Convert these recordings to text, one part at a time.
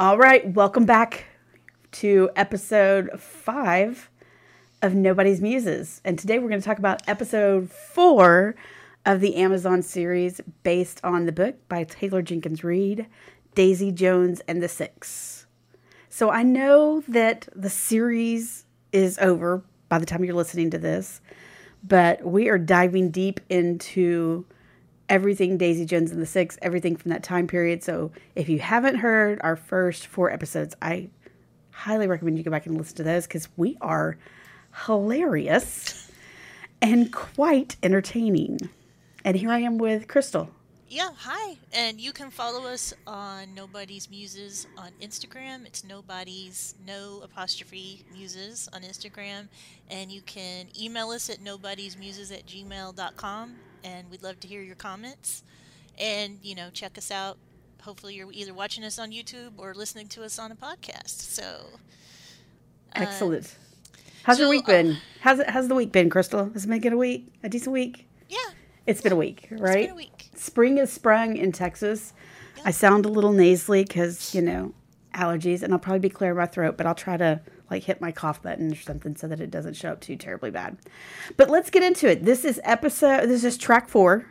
All right, welcome back to episode five of Nobody's Muses. And today we're going to talk about episode four of the Amazon series based on the book by Taylor Jenkins Reid, Daisy Jones and the Six. So I know that the series is over by the time you're listening to this, but we are diving deep into everything Daisy Jones and the Six, everything from that time period. So if you haven't heard our first four episodes, I highly recommend you go back and listen to those because we are hilarious and quite entertaining. And here I am with Crystal. Yeah, hi. And you can follow us on Nobody's Muses on Instagram. It's Nobody's no apostrophe muses on Instagram. And you can email us at nobody's muses at gmail.com. And we'd love to hear your comments. And, you know, check us out. Hopefully, you're either watching us on YouTube or listening to us on a podcast. So, uh, excellent. How's so, your week been? Uh, how's it, how's the week been, Crystal? Has it been a week? A decent week? Yeah. It's been a week, right? It's been a week. Spring has sprung in Texas. Yeah. I sound a little nasally because, you know, allergies, and I'll probably be clearing my throat, but I'll try to like hit my cough button or something so that it doesn't show up too terribly bad. But let's get into it. This is episode, this is track four.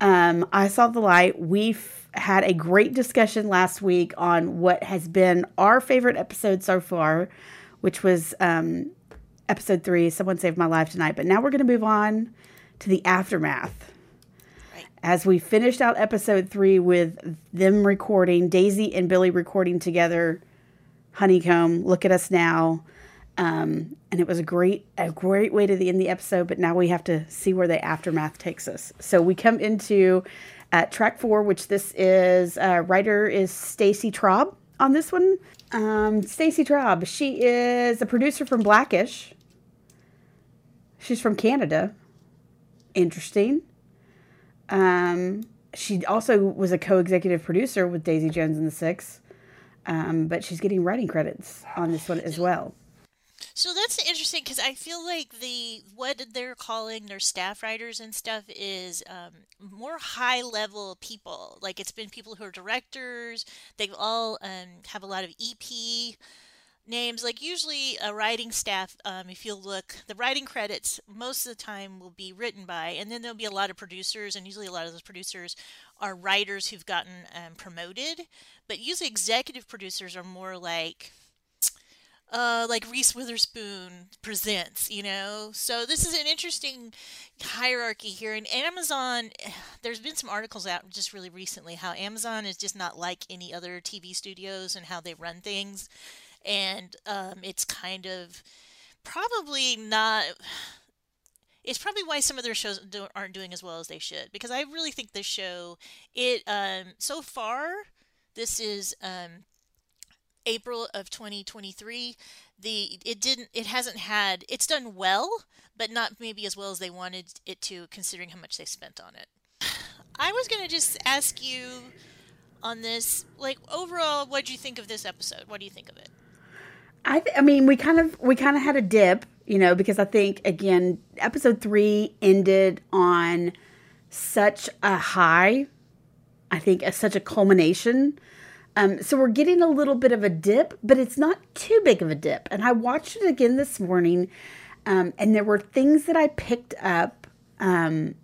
Um, I saw the light. We've had a great discussion last week on what has been our favorite episode so far, which was um, episode three, Someone Saved My Life Tonight. But now we're going to move on to the aftermath. Right. As we finished out episode three with them recording, Daisy and Billy recording together Honeycomb, Look at Us Now. Um, and it was a great, a great way to end the episode. But now we have to see where the aftermath takes us. So we come into uh, track four, which this is uh, writer is Stacy Traub on this one. Um, Stacy Traub, she is a producer from Blackish. She's from Canada. Interesting. Um, she also was a co-executive producer with Daisy Jones and the Six, um, but she's getting writing credits on this one as well. So that's interesting because I feel like the what they're calling their staff writers and stuff is um, more high level people. Like it's been people who are directors. They've all um, have a lot of EP names. Like usually a writing staff, um, if you look, the writing credits most of the time will be written by, and then there'll be a lot of producers, and usually a lot of those producers are writers who've gotten um, promoted. But usually executive producers are more like uh, like Reese Witherspoon presents, you know. So this is an interesting hierarchy here. And Amazon, there's been some articles out just really recently how Amazon is just not like any other TV studios and how they run things, and um, it's kind of probably not. It's probably why some of their shows aren't doing as well as they should. Because I really think this show, it um, so far, this is um, April of 2023. The it didn't it hasn't had it's done well, but not maybe as well as they wanted it to considering how much they spent on it. I was going to just ask you on this like overall what do you think of this episode? What do you think of it? I th- I mean we kind of we kind of had a dip, you know, because I think again episode 3 ended on such a high. I think as such a culmination um, so we're getting a little bit of a dip, but it's not too big of a dip. And I watched it again this morning, um, and there were things that I picked up um,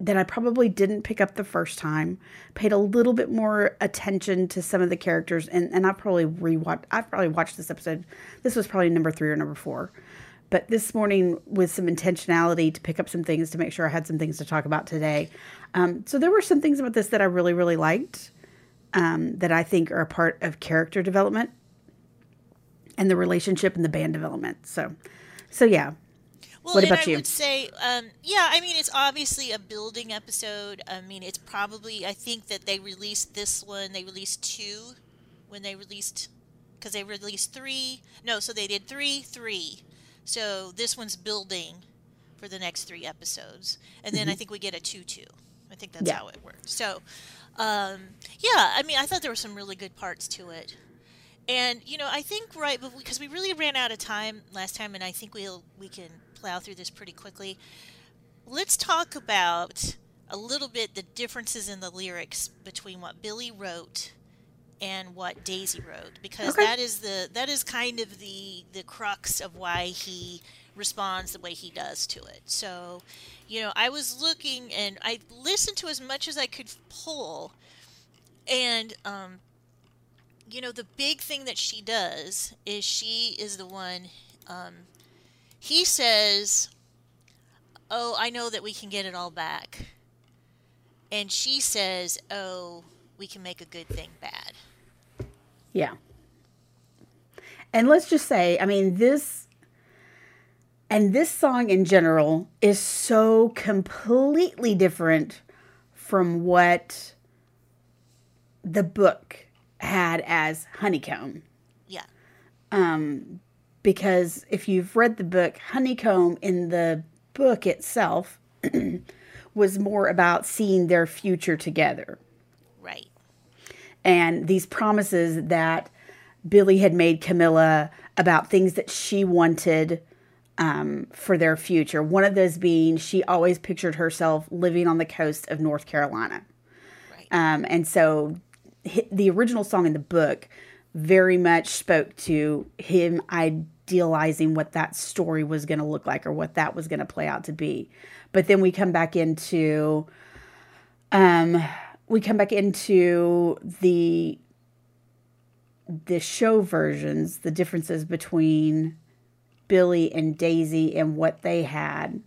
that I probably didn't pick up the first time. Paid a little bit more attention to some of the characters, and, and I probably rewatched. I've probably watched this episode. This was probably number three or number four. But this morning, with some intentionality to pick up some things to make sure I had some things to talk about today. Um, so there were some things about this that I really, really liked um, that I think are a part of character development and the relationship and the band development. So, so yeah. Well, what about I you? would say, um, yeah, I mean, it's obviously a building episode. I mean, it's probably, I think that they released this one, they released two when they released, because they released three. No, so they did three, three. So this one's building for the next three episodes. And then mm-hmm. I think we get a 2 2. I think that's yeah. how it works. So, um, yeah, I mean, I thought there were some really good parts to it. And you know, I think right because we really ran out of time last time, and I think we'll we can plow through this pretty quickly. Let's talk about a little bit the differences in the lyrics between what Billy wrote and what Daisy wrote because Okay. that is the that is kind of the the crux of why he responds the way he does to it. So, you know, I was looking and I listened to as much as I could pull and um you know the big thing that she does is she is the one um he says oh i know that we can get it all back and she says oh we can make a good thing bad Yeah. And let's just say, I mean, this and this song in general is so completely different from what the book had as honeycomb. yeah um, Because if you've read the book, honeycomb in the book itself was more about seeing their future together. right and these promises that Billy had made Camila about things that she wanted um, for their future. One of those being she always pictured herself living on the coast of North Carolina. right Um, and so the original song in the book very much spoke to him idealizing what that story was going to look like or what that was going to play out to be. But then we come back into um we come back into the the show versions, the differences between Billy and Daisy and what they had.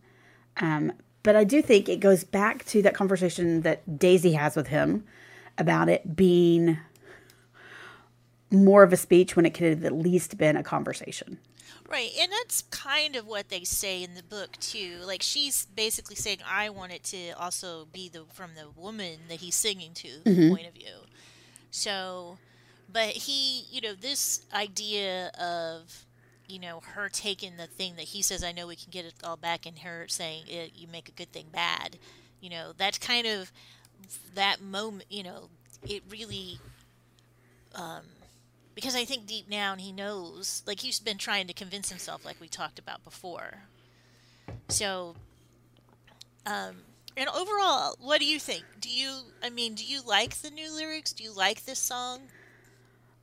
Um, but I do think it goes back to that conversation that Daisy has with him about it being more of a speech when it could have at least been a conversation. Right, and that's kind of what they say in the book too. Like she's basically saying, "I want it to also be the from the woman that he's singing to the point of view." So, but he, you know, this idea of, you know, her taking the thing that he says, "I know we can get it all back," and her saying, it, "You make a good thing bad," you know, that's kind of that moment. You know, it really um, because I think deep down he knows, like he's been trying to convince himself, like we talked about before. So, um, and overall, what do you think? Do you, I mean, do you like the new lyrics? Do you like this song?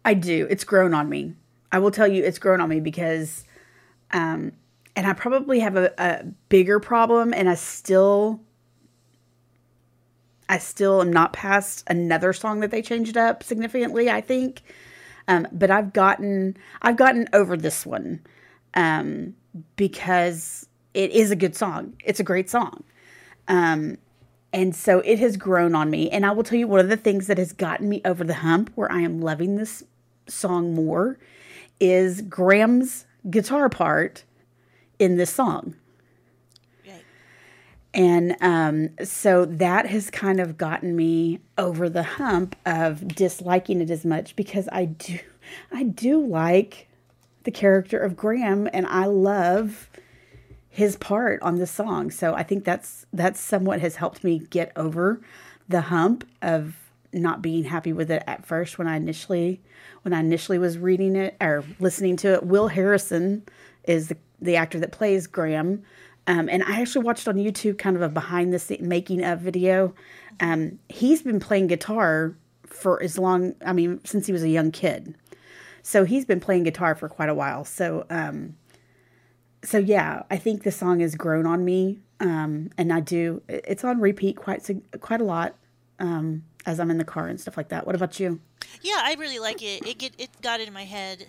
I do. It's grown on me. I will tell you, it's grown on me because, um, and I probably have a, a bigger problem, and I still, I still am not past another song that they changed up significantly. I think, um, but I've gotten, I've gotten over this one, um, because it is a good song. It's a great song. Um, and so it has grown on me. And I will tell you one of the things that has gotten me over the hump where I am loving this song more is Graham's guitar part in this song. And um, so that has kind of gotten me over the hump of disliking it as much because I do, I do like the character of Graham, and I love his part on this song. So I think that's that's somewhat has helped me get over the hump of not being happy with it at first when I initially when I initially was reading it or listening to it. Will Harrison is the, the actor that plays Graham. Um, and I actually watched on YouTube kind of a behind the scene making of video. Um, he's been playing guitar for as long, I mean, since he was a young kid. So he's been playing guitar for quite a while. So, um, so yeah, I think the song has grown on me, um, and I do. It's on repeat quite quite a lot um, as I'm in the car and stuff like that. What about you? Yeah, I really like it. It get it got in my head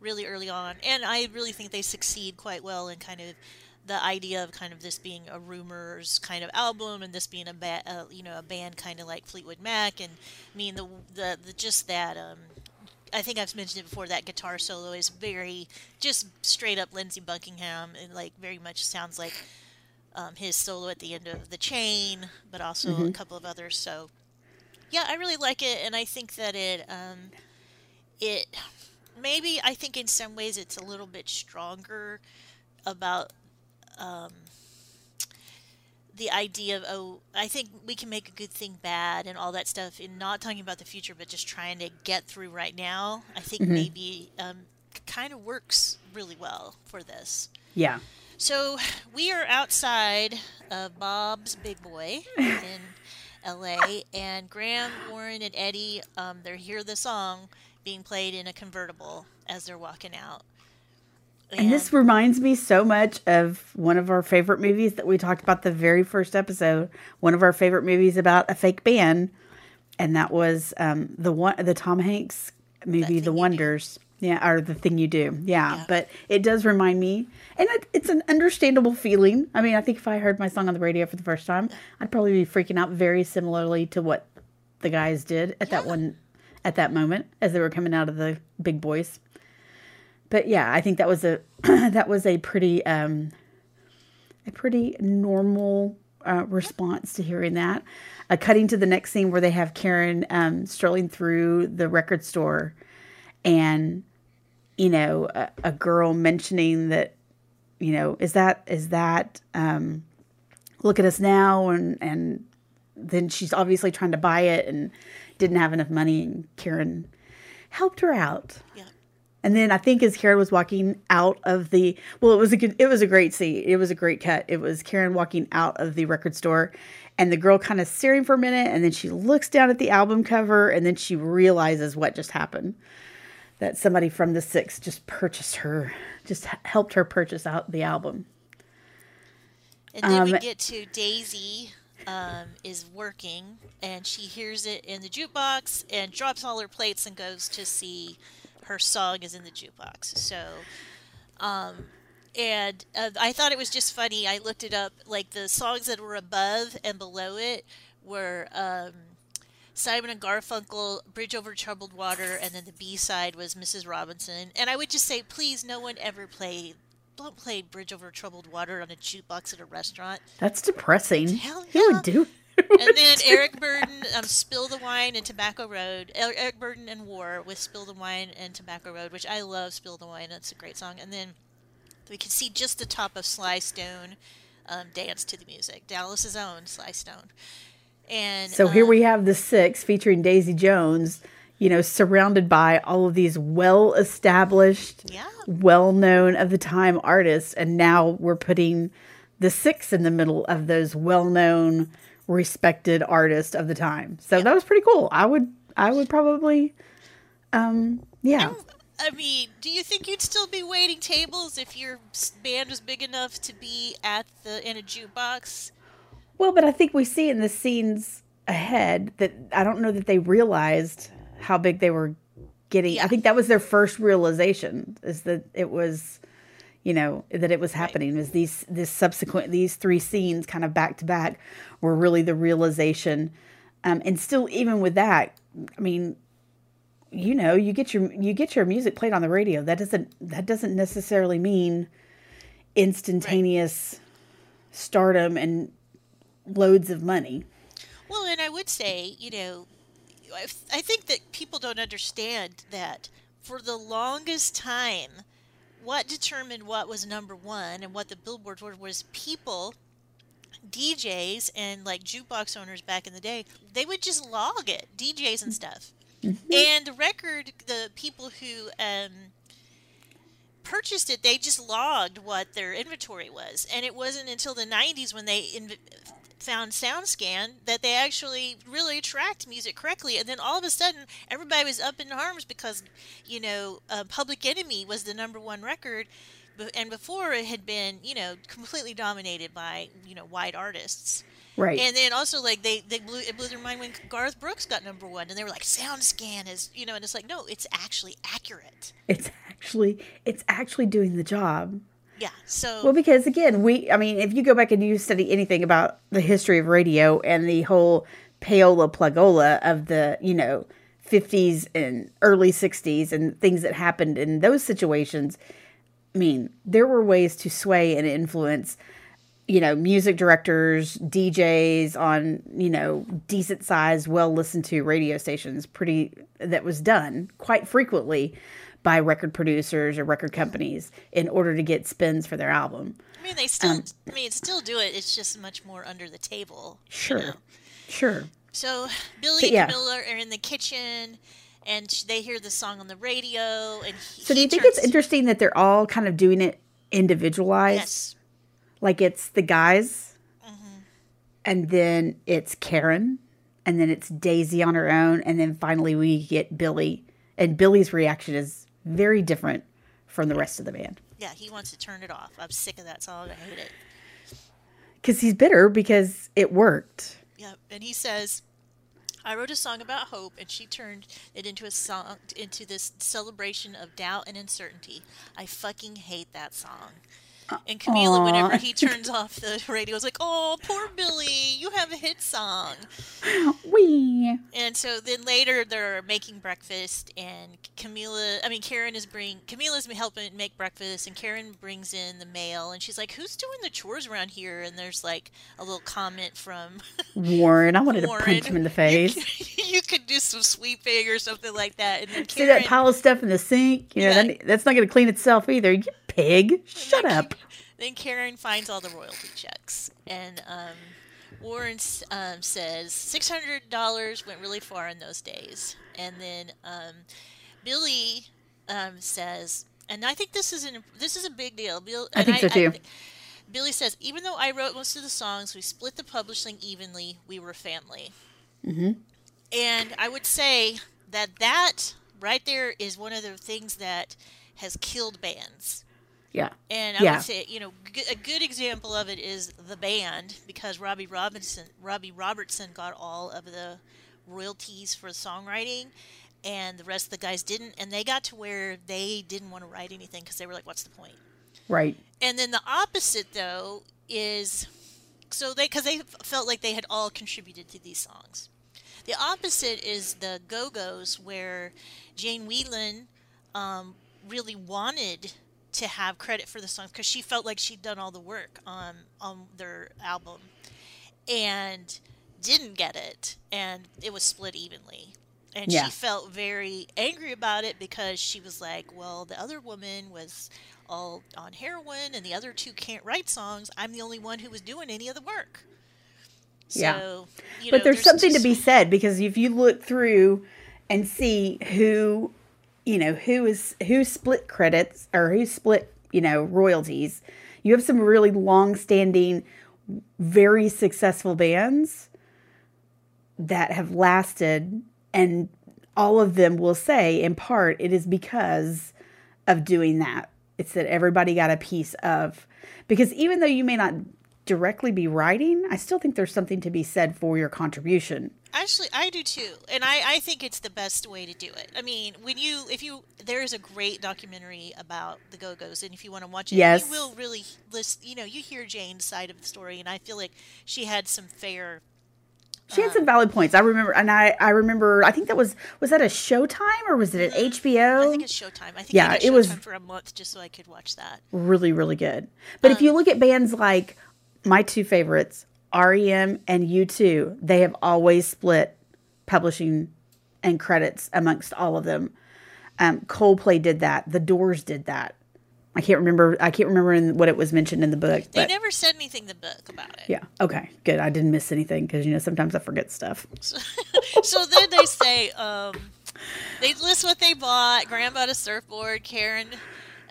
really early on, and I really think they succeed quite well in kind of the idea of kind of this being a rumors kind of album, and this being a ba- uh, you know a band kind of like Fleetwood Mac, and I mean the the, the just that. Um, I think I've mentioned it before. That guitar solo is very just straight up Lindsey Buckingham, and like very much sounds like um, his solo at the end of the Chain, but also a couple of others. So yeah, I really like it, and I think that it um, it maybe I think in some ways it's a little bit stronger about um, the idea of oh I think we can make a good thing bad and all that stuff, and not talking about the future, but just trying to get through right now. I think maybe um, kind of works really well for this. Yeah, So we are outside of Bob's Big Boy, in L.A. and Graham, Warren, and Eddie, um, they hear the song being played in a convertible as they're walking out. And this reminds me so much of one of our favorite movies that we talked about the very first episode. One of our favorite movies about a fake band, and that was um, the one the Tom Hanks movie, The Wonders. Yeah, or the thing you do. Yeah, Yeah. but it does remind me, and it, it's an understandable feeling. I mean, I think if I heard my song on the radio for the first time, I'd probably be freaking out very similarly to what the guys did at that one, at that moment as they were coming out of the big boys but yeah, I think that was a that was a pretty um, a pretty normal uh, response to hearing that. Uh, cutting to the next scene where they have Karen um, strolling through the record store, and you know a, a girl mentioning that you know is that is that um, look at us now and and then she's obviously trying to buy it and didn't have enough money and Karen helped her out. Yeah. And then I think as Karen was walking out of the well, it was a good, it was a great scene. It was a great cut. It was Karen walking out of the record store, and the girl kind of staring for a minute, and then she looks down at the album cover, and then she realizes what just happened. That somebody from the Six just purchased her, just helped her purchase out the album. And then we Um, get to Daisy um, is working, and she hears it in the jukebox and drops all her plates and goes to see her song is in the jukebox. So, um, and uh, I thought it was just funny. I looked it up. Like the songs that were above and below it were um, Simon and Garfunkel, Bridge Over Troubled Water, and then the B side was Mrs. Robinson. And I would just say, please, no one ever play. Don't play Bridge Over Troubled Water on a jukebox at a restaurant. That's depressing. Hell Who yeah. would do? And then Eric Burdon, um, Spill the Wine and Tobacco Road. Er- Eric Burdon and War with Spill the Wine and Tobacco Road, which I love Spill the Wine. That's a great song. And then we can see just the top of Sly Stone um, dance to the music. Dallas's own Sly Stone. And So here um, we have the six featuring Daisy Jones, you know, surrounded by all of these well established, Yeah. well known of the time artists. And now we're putting the six in the middle of those well known, respected artist of the time. So that was pretty cool. I would, I would probably, um, yeah. I mean, do you think you'd still be waiting tables if your band was big enough to be at the in a jukebox? Well, but I think we see in the scenes ahead that I don't know that they realized how big they were getting. I think that was their first realization is that it was, you know, that it was happening. Was these this subsequent these three scenes kind of back to back were really the realization, um, and still even with that, I mean, you know, you get your you get your music played on the radio. That doesn't that doesn't necessarily mean instantaneous stardom and loads of money. Well, and I would say, you know, I I think that people don't understand that for the longest time, what determined what was number one and what the billboards were was people, DJs, and like jukebox owners back in the day. They would just log it, DJs and stuff. And the record, the people who um, purchased it, they just logged what their inventory was. And it wasn't until the 90s when they inv- found SoundScan that they actually really tracked music correctly. And then all of a sudden, everybody was up in arms because, you know, uh, Public Enemy was the number one record. And before it had been, you know, completely dominated by, you know, white artists. Right. And then also like they, they blew it blew their mind when Garth Brooks got number one and they were like SoundScan is you know and it's like no it's actually accurate it's actually it's actually doing the job. Yeah so Well, because again, we I mean, if you go back and you study anything about the history of radio and the whole payola plugola of the, you know, 50s and early 60s and things that happened in those situations, I mean, there were ways to sway and influence you know, music directors, DJs on, you know, decent sized, well listened to radio stations, pretty, that was done quite frequently by record producers or record companies in order to get spins for their album. I mean they still um, I mean still do it it's just much more under the table you Sure. know. Sure. so Billy But and yeah. Camila are in the kitchen and they hear the song on the radio and he, So do you think it's interesting that they're all kind of doing it individualized? yes Like it's the guys Mm-hmm. and then it's Karen and then it's Daisy on her own, and then finally we get Billy, and Billy's reaction is very different from the rest of the band Yeah, he wants to turn it off. I'm sick of that song. I hate it. because he's bitter because it worked. Yeah, And he says, I wrote a song about hope, and she turned it into a song, into this celebration of doubt and uncertainty. I fucking hate that song. And Camila, whenever he turns off the radio, is like, "Oh, poor Billy, you have a hit song." Wee. And so then later they're making breakfast, and Camila, I mean Karen is bring Camila's helping make breakfast, and Karen brings in the mail, and she's like, "Who's doing the chores around here?" And there's like a little comment from Warren, I wanted Warren. to punch him in the face. you could do some sweeping or something like that, and then See that pile of stuff in the sink? You know, Yeah. that, that's not going to clean itself either. Pig. Shut then up. Then Karen finds all the royalty checks, and um, Warren um, says six hundred dollars went really far in those days. And then um, Billy um, says, and I think this is an this is a big deal. Bill, I think so, too. Billy says, even though I wrote most of the songs, we split the publishing evenly. We were family. hmm And I would say that that right there is one of the things that has killed bands. Yeah. And I Yeah. would say, you know, g- a good example of it is the band because Robbie Robinson, Robbie Robertson got all of the royalties for songwriting, and the rest of the guys didn't, and they got to where they didn't want to write anything because they were like, "What's the point?" Right. And then the opposite though is so they because they felt like they had all contributed to these songs. The opposite is the Go Go's, where Jane Wiedlin um, really wanted to have credit for the songs because she felt like she'd done all the work on on their album, and didn't get it, and it was split evenly. And Yeah. she felt very angry about it because she was like, "Well, the other woman was all on heroin, and the other two can't write songs. I'm the only one who was doing any of the work." Yeah. So, you but know, there's, something to be said because if you look through and see who you know who is who split credits or who split you know royalties. You have some really long standing very successful bands that have lasted and all of them will say in part it is because of doing that. It's that everybody got a piece of because even though you may not directly be writing i still think there's something to be said for your contribution Actually, I do too, and I, I think it's the best way to do it. I mean, when you if you there is a great documentary about the Go Go's, and if you want to watch it, Yes. you will really list. You know, you hear Jane's side of the story, and I feel like she had some fair. she had some um, valid points i remember and i i remember i think that was was that a showtime or was it an hbo I think it's Showtime. I think Yeah, it was- for a month just so I could watch that. really really good but if you um, look at bands like my two favorites rem and u2 they have always split publishing and credits amongst all of them um, coldplay did that the doors did that i can't remember i can't remember in what it was mentioned in the book They but never said anything in the book about it. yeah okay good i didn't miss anything because you know sometimes i forget stuff so then they say um, they list what they bought. Graham bought a surfboard. Karen,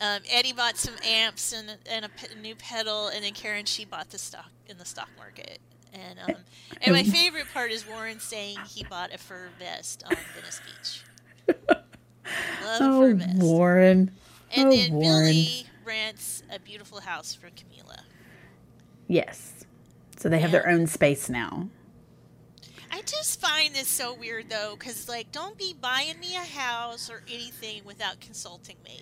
um, Eddie bought some amps and, and a, pe- new pedal, and then Karen she bought the stock in the stock market. And um, and my favorite part is Warren saying he bought a fur vest on Venice Beach. Love a oh fur vest. warren And oh, then Warren. Billy rents a beautiful house for Camila. yes so they have their own space now I just find this so weird though, because like, don't be buying me a house or anything without consulting me.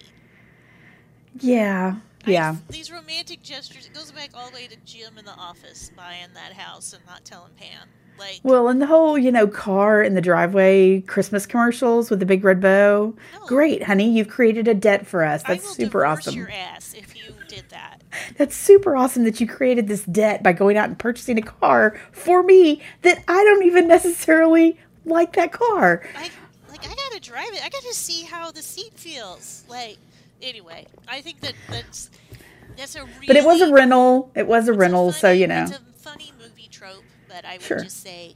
Yeah I- yeah these romantic gestures. It goes back all the way to Jim in the office buying that house and not telling Pam. Like, Well, and the whole, you know, car in the driveway Christmas commercials with the big red bow. No. Great, honey. You've created a debt for us. I That's super awesome. your ass if you did that. That's super awesome that you created this debt by going out and purchasing a car for me that I don't even necessarily like that car. I like, I gotta drive it. I gotta see how the seat feels. Like, anyway, I think that that's that's a really. But it was a rental. It was a it's a rental, so you know. It's a funny movie trope, but I would Sure. just say.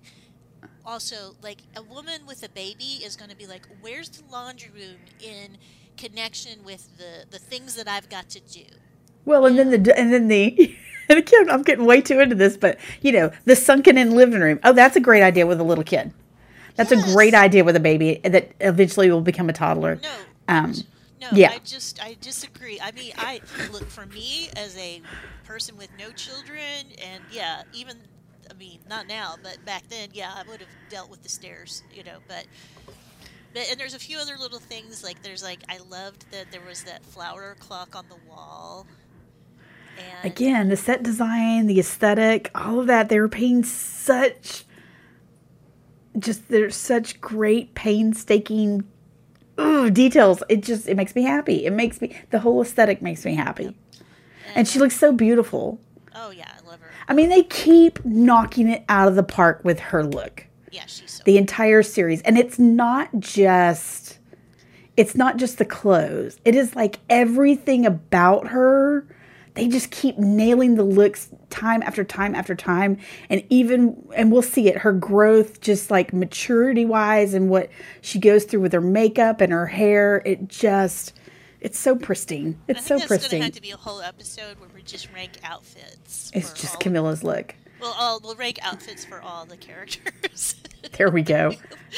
Also, like a woman with a baby is going to be like, "Where's the laundry room in connection with the the things that I've got to do?" Well, and then the and then the and again, I'm getting way too into this, but you know, the sunken in living room. Oh, that's a great idea with a little kid. That's Yes. a great idea with a baby that eventually will become a toddler. No. Um, No, Yeah. I just I disagree. I mean, I look for me as a person with no children, and yeah, even I mean, not now, but back then, yeah, I would have dealt with the stairs, you know. But but and there's a few other little things like there's like I loved that there was that flower clock on the wall, and again, the set design, the aesthetic, all of that, they were paying such just there's such great painstaking ooh, details. It just it makes me happy. It makes me the whole aesthetic makes me happy. And she looks so beautiful. oh yeah, I love her. I mean, they keep knocking it out of the park with her look. Yeah, she's so The entire series. And it's not just it's not just the clothes. It is like everything about her. They just keep nailing the looks time after time after time. And even and we'll see it, her growth just like maturity wise and what she goes through with her makeup and her hair. It just it's so pristine. I It's think so that's gonna have to be a whole episode where we just rank outfits. It's just Camila's look. Well, all, we'll rank outfits for all the characters. There we go.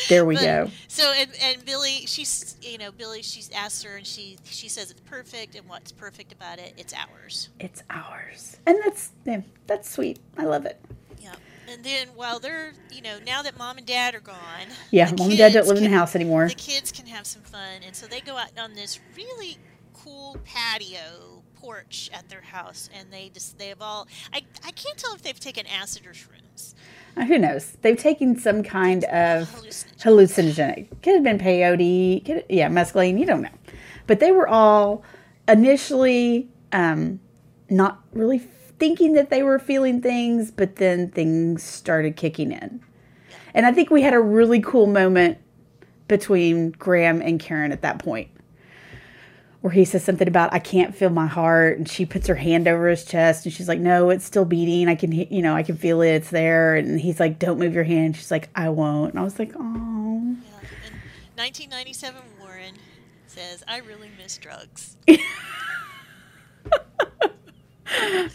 There we But- go. So and and Billy, she's you know Billy, she's asked her and she she says it's perfect and what's perfect about it, it's ours. It's ours. And that's that's sweet. I love it. Yeah. And then while they're you know now that mom and dad are gone, Yeah, mom and dad don't live in the house anymore. The kids can have some fun, and so they go out on this really cool patio porch at their house, and they just they have all I I can't tell if they've taken acid or shrooms. Uh, who knows? They've taken some kind of hallucinogenic. Could have been peyote. Could yeah, mescaline. You don't know. But they were all initially um, not really thinking that they were feeling things, but then things started kicking in. And I think we had a really cool moment between Graham and Karen at that point. Where he says something about I can't feel my heart, and she puts her hand over his chest, and she's like, "No, it's still beating. I can, you know, I can feel it. It's there." And he's like, "Don't move your hand." She's like, "I won't." And I was like, "Oh, Yeah. 1997 Warren says, "I really miss drugs."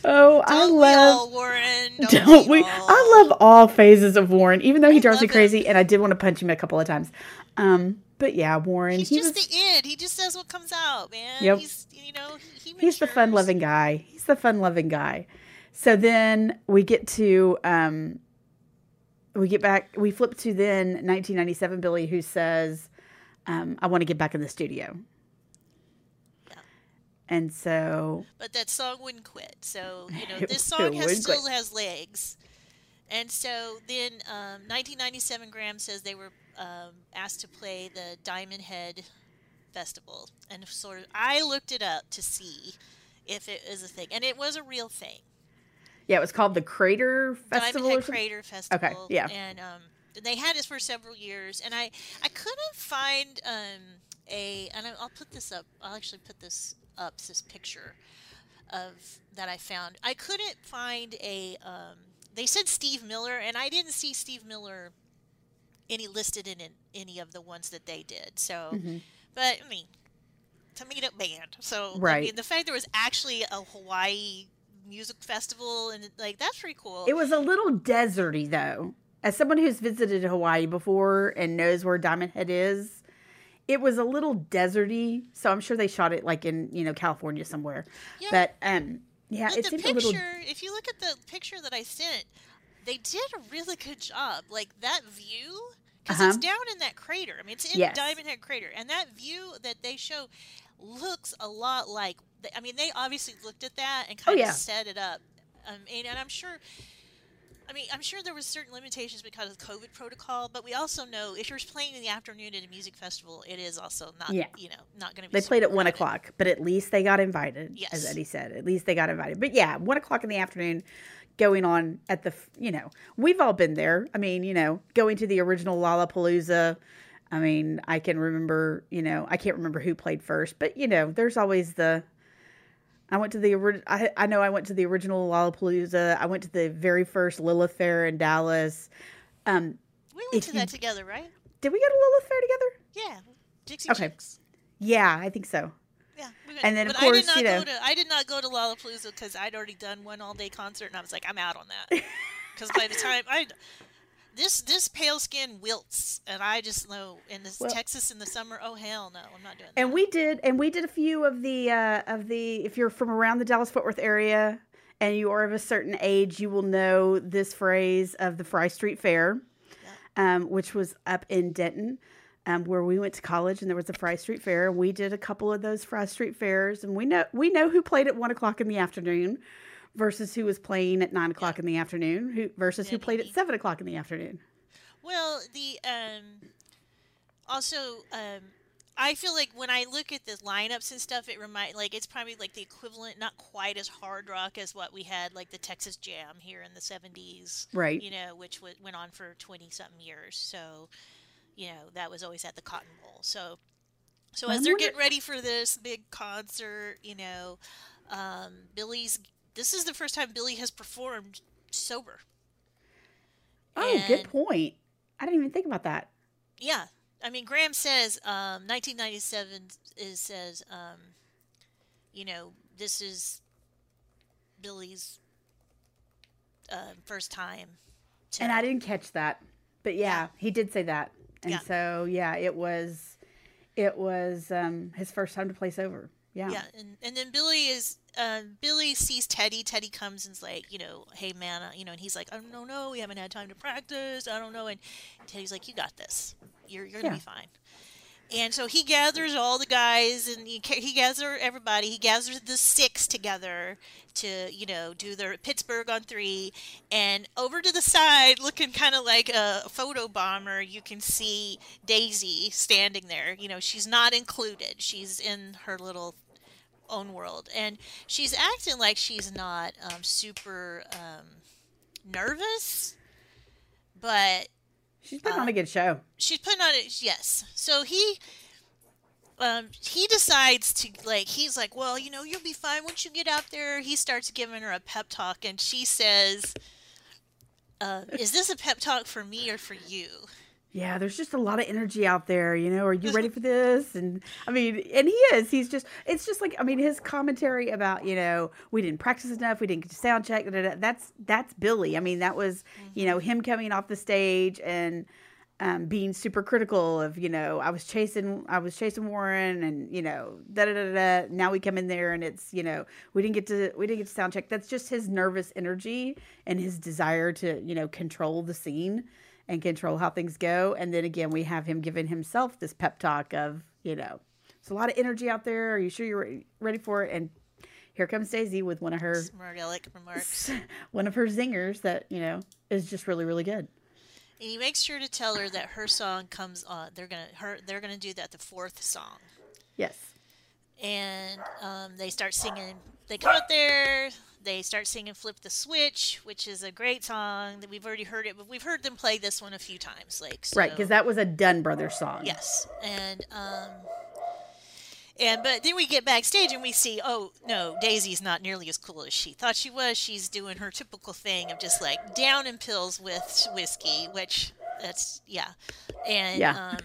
oh, I Don't we love." all, Warren? Don't, Don't we? all? I love all phases of Warren, even though he I drives me crazy, and I did want to punch him a couple of times. Um, but yeah, Warren, He's he just was, the id. He just says what comes out, man. Yep. He's you know he, he he's the fun-loving guy. He's the fun-loving guy. So then we get to um, we get back. We flip to then 1997. Billy, who says, um, "I want to get back in the studio." Yeah. And so But that song wouldn't quit. So you know this song has still quit. has legs. And so then um, 1997 Graham says they were um, asked to play the Diamond Head Festival, and sort of I looked it up to see if it is a thing, and it was a real thing. yeah, it was called the Crater Festival. Diamond Head? Crater Festival. Okay, yeah. And um, they had it for several years, and I I couldn't find um, a and I'll put this up. I'll actually put this up. This picture of that I found. I couldn't find a. Um, they said Steve Miller, and I didn't see Steve Miller any listed in, in any of the ones that they did. So, Mm-hmm. but I mean, it's a made up band. So, I Right. mean, the fact there was actually a Hawaii music festival and like that's pretty cool. It was a little deserty though. As someone who's visited Hawaii before and knows where Diamond Head is, it was a little deserty. So I'm sure they shot it like in, you know, California somewhere. Yeah. But um yeah, But it the seemed picture, a little if you look at the picture that I sent, they did a really good job. Like that view, because it's Uh-huh. down in that crater. I mean, it's in Yes. Diamond Head crater, and that view that they show looks a lot like. I mean, they obviously looked at that and kind Oh, yeah. of set it up. Um, and, and I'm sure. I mean, I'm sure there was certain limitations because of COVID protocol, but we also know if you're playing in the afternoon at a music festival, it is also not, Yeah. you know, not going to be. they played at one o'clock, but at least they got invited. Yes, As Eddie said. At least they got invited. But yeah, one o'clock in the afternoon going on at the you know, we've all been there. I mean, you know, going to the original Lollapalooza. I mean, I can remember, you know, I can't remember who played first, but you know, there's always the I went to the original I, know I went to the original Lollapalooza. I went to the very first Lilith Fair in Dallas. Um, We went to that together, right? did we go to Lilith Fair together? Yeah, Dixie Okay. Chicks. Yeah, I think so. Yeah. And then, of but I did course, not you know- go to I did not go to Lollapalooza because I'd already done one all day concert, and I was like, I'm out on that. Because by the time I this this pale skin wilts, and I just know in this Well- Texas in the summer. Oh hell no, I'm not doing that. And we did, and we did a few of the uh, of the. If you're from around the Dallas Fort Worth area and you are of a certain age, you will know this phrase of the Fry Street Fair, um, which was up in Denton, um, where we went to college, and there was a Fry Street Fair. We did a couple of those Fry Street Fairs, and we know we know who played at one o'clock in the afternoon. Versus who was playing at nine o'clock in the afternoon, who versus who played at seven o'clock in the afternoon. Well, the um, also um, I feel like when I look at the lineups and stuff, it remind like it's probably like the equivalent, not quite as hard rock as what we had, like the Texas Jam here in the '70s, Right. You know, which w- went on for twenty something years. So, you know, that was always at the Cotton Bowl. So, so as they're getting ready for this big concert, you know, um, Billy's. This is the first time Billy has performed sober. Oh, good point. I didn't even think about that. Yeah, I mean Graham says um, 1997 is says um, you know this is Billy's uh, first time. To, And I didn't catch that. But yeah, Yeah. he did say that. And Yeah. so yeah, it was it was um his first time to play over. Yeah. Yeah, and, and then Billy is uh, Billy sees Teddy. Teddy comes and's like, you know, hey man, uh, you know, and he's like, I don't know, we haven't had time to practice. I don't know, and Teddy's like, you got this. You're you're gonna Yeah. be fine. And so he gathers all the guys, and he, he gathers everybody. He gathers the six together to, you know, do their Pittsburgh on three. And over to the side, looking kind of like a photo bomber, you can see Daisy standing there. You know, she's not included. She's in her little own world, and she's acting like she's not um, super um, nervous, but She's putting on a good show. she's putting on it yes. So he um he decides to like he's like well you know you'll be fine once you get out there. He starts giving her a pep talk and she says uh, is this a pep talk for me or for you Yeah, there's just a lot of energy out there, you know. Are you ready for this? And I mean, and he is. He's just it's just like I mean, his commentary about, you know, we didn't practice enough, we didn't get to sound check, da, da, da, that's that's Billy. I mean, that was, you know, him coming off the stage and um, being super critical of, you know, I was chasing, I was chasing Warren, and you know, da da da da. Now we come in there, and it's, you know, we didn't get to, we didn't get to sound check. That's just his nervous energy and his desire to, you know, control the scene and control how things go. And then again, we have him giving himself this pep talk of, you know, there's a lot of energy out there. Are you sure you're re- ready for it? And here comes Daisy with one of her, smart aleck remarks one of her zingers that you know is just really, really good. and he makes sure to tell her that her song comes on they're gonna her they're gonna do that the fourth song Yes. and um, they start singing. They come up there. They start singing "Flip the Switch," which is a great song that we've already heard it, but we've heard them play this one a few times. Like so, Right, because that was a Dunne Brothers song. yes, and um, and but then we get backstage and we see, oh no, Daisy's not nearly as cool as she thought she was. She's doing her typical thing of just like down in pills with whiskey, which that's yeah, and Yeah. um,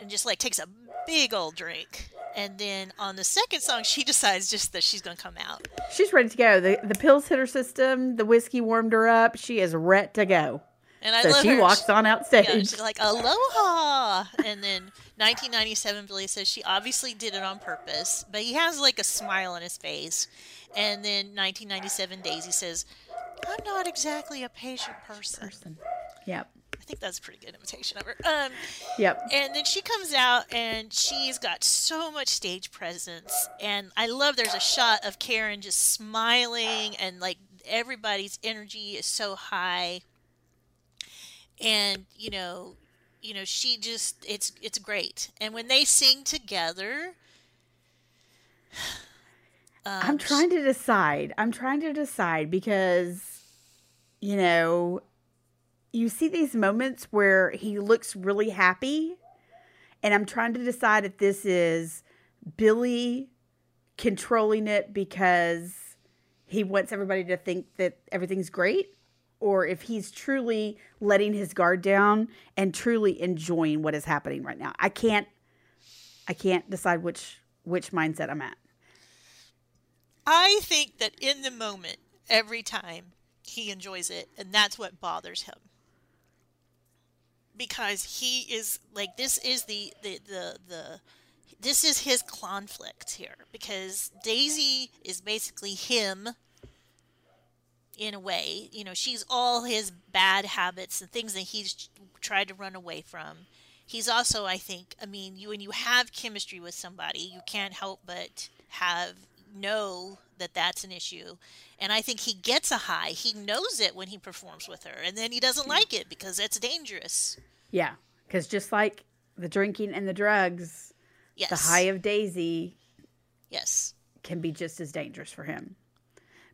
and just like takes a big old drink. And then on the second song, she decides just that she's gonna come out. She's ready to go. The the pills hit her system. The whiskey warmed her up. She is ready to go. And I So love she her. walks on out stage. Yeah, she's like aloha, and then 1997, Billy says she obviously did it on purpose, but he has like a smile on his face. And then 1997, Daisy says, "I'm not exactly a patient person." Person. Yep. I think that's a pretty good imitation of her. Um, Yep. and then she comes out and she's got so much stage presence. And I love there's a shot of Karen just smiling and like everybody's energy is so high. And you know, you know, she just it's it's great. And when they sing together, um, I'm trying to decide. I'm trying to decide because, you know, you see these moments where he looks really happy, and I'm trying to decide if this is Billy controlling it because he wants everybody to think that everything's great, or if he's truly letting his guard down and truly enjoying what is happening right now. I can't I can't decide which which mindset I'm at. I think that in the moment, every time he enjoys it, and that's what bothers him. Because he is like this is the the the, the this is his conflict here because Daisy is basically him in a way. You know, she's all his bad habits and things that he's tried to run away from. He's also, I think, I mean, you when you have chemistry with somebody, you can't help but have know that that's an issue. And I think he gets a high. He knows it when he performs with her, and then he doesn't hmm. like it because it's dangerous. Yeah, because just like the drinking and the drugs, Yes. the high of Daisy Yes. can be just as dangerous for him.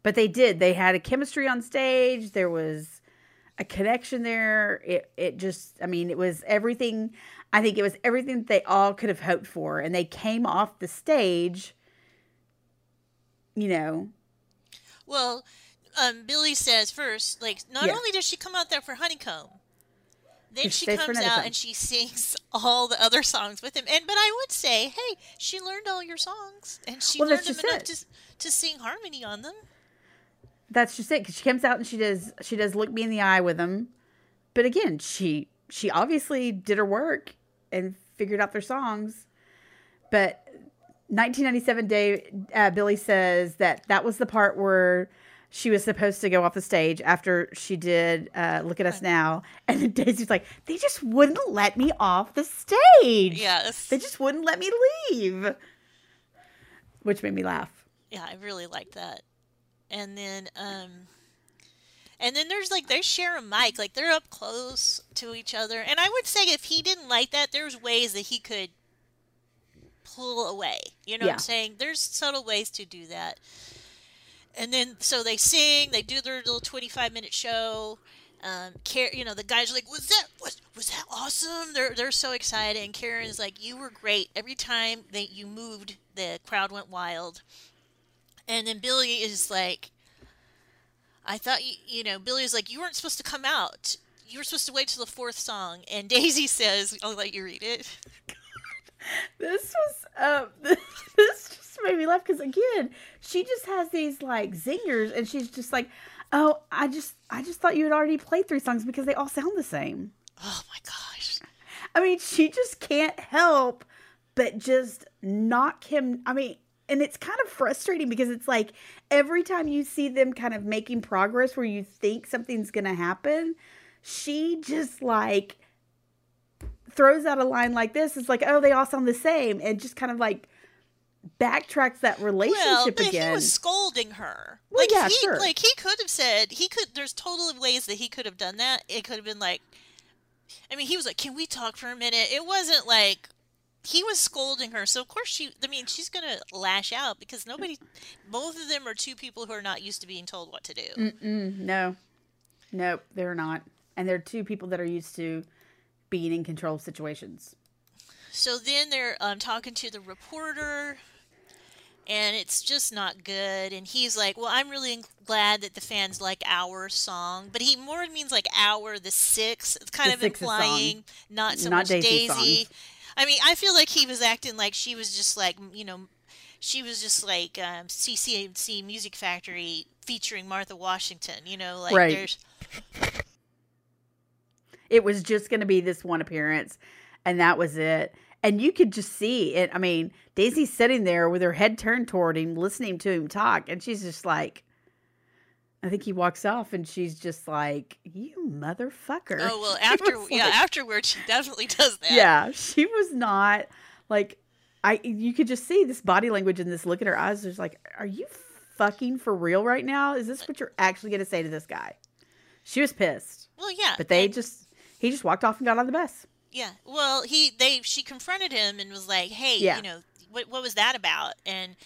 But they did. They had a chemistry on stage. There was a connection there. It it just I mean, it was everything I think it was everything that they all could have hoped for. And they came off the stage, you know. Well, um, Billy says first, like, not Yeah. only does she come out there for Honeycomb, then She comes out and she sings all the other songs with him. And but I would say, hey, she learned all your songs, and she Well, learned them enough to to sing harmony on them. That's just it. Cause she comes out and she does she does look me in the eye with him. But again, she she obviously did her work and figured out their songs. But 1997 day uh, Billy says that that was the part where she was supposed to go off the stage after she did uh, Look at Us Now. And then Daisy's like, they just wouldn't let me off the stage. Yes. They just wouldn't let me leave. Which made me laugh. Yeah, I really like that. And then um and then there's like they share a mic, like they're up close to each other. And I would say if he didn't like that, there's ways that he could pull away. You know what I'm saying? There's subtle ways to do that. And then so they sing, they do their little 25 minute show. Um, Car- you know, the guys are like, "Was that was was that awesome?" They're they're so excited, and Karen's like, "You were great. Every time that you moved, the crowd went wild." And then Billy is like, I thought you, you know, Billy is like, you weren't supposed to come out. You were supposed to wait till the fourth song. And Daisy says, I'll let you read it. This was um this just made me laugh because again, she just has these like zingers and she's just like, Oh, I just I just thought you had already played three songs because they all sound the same. Oh my gosh. I mean, she just can't help but just knock him I mean, and it's kind of frustrating because it's like every time you see them kind of making progress where you think something's gonna happen, she just like throws out a line like this. It's like, oh, they all sound the same, and just kind of like backtracks that relationship Well, but again. he was scolding her. Well, like yeah, he, sure. like he could have said he could. There's totally ways that he could have done that. It could have been like, I mean, he was like, "Can we talk for a minute?" It wasn't like he was scolding her. So of course she. I mean, she's gonna lash out because nobody. Both of them are two people who are not used to being told what to do. Mm, no, nope, they're not, and they're two people that are used to being in control of situations. So then they're um, talking to the reporter, and it's just not good. And he's like, "Well, I'm really glad that the fans like our song, but he more means like our the six. It's kind The of song. implying not so Not much Daisy's Daisy. I mean, I feel like he was acting like she was just like you know, she was just like um, C+C Music Factory featuring Martha Washington. You know, like Right. there's It was just going to be this one appearance, and that was it. And you could just see it. I mean, Daisy's sitting there with her head turned toward him, listening to him talk, and she's just like, I think he walks off, and she's just like, "You motherfucker!" oh well, after was yeah, like- afterwards she definitely does that. yeah, she was not like I. You could just see this body language and this look in her eyes. There's like, are you fucking for real right now? Is this what you're actually going to say to this guy? She was pissed, Well, yeah, but they and- just he just walked off and got on the bus. Yeah. Well, he they she confronted him and was like, "Hey, Yeah. you know, what what was that about?" And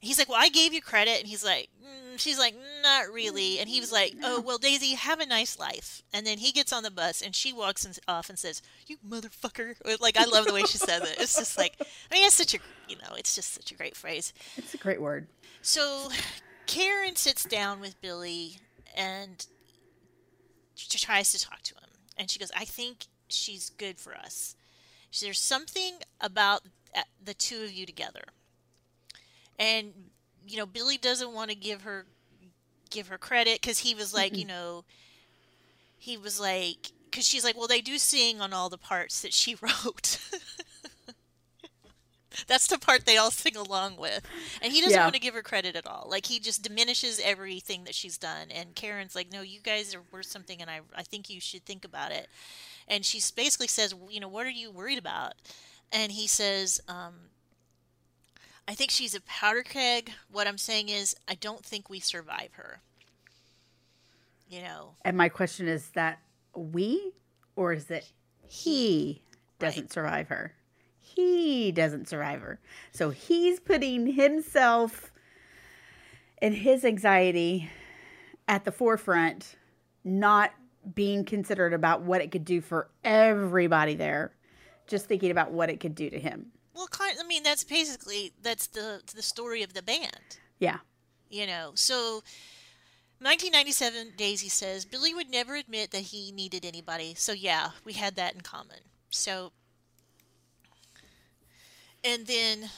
he's like, "Well, I gave you credit." And he's like, mm, "She's like, not really." And he was like, "Oh, well, Daisy, have a nice life." And then he gets on the bus and she walks in, off and says, "You motherfucker!" Like I love the way she says it. It's just like, I mean, it's such a you know, it's just such a great phrase. It's a great word. So Karen sits down with Billy and she tries to talk to him. And she goes, I think she's good for us. There's something about Uh, the two of you together. And you know, Billy doesn't want to give her give her credit because he was like, you know, he was like, because she's like, well, they do sing on all the parts that she wrote. That's the part they all sing along with. And he doesn't Yeah. want to give her credit at all. Like he just diminishes everything that she's done. And Karen's like, No, you guys are worth something and I I think you should think about it. And she basically says, you know, what are you worried about? And he says, um, I think she's a powder keg. What I'm saying is I don't think we survive her. You know. And my question is that we or is it he doesn't Right. survive her? He doesn't survive her. So he's putting himself and his anxiety at the forefront, not being considerate about what it could do for everybody there, just thinking about what it could do to him. Well, I mean, that's basically that's the the story of the band. Yeah. You know, so 1997, Daisy says Billy would never admit that he needed anybody. So yeah, we had that in common. So, and then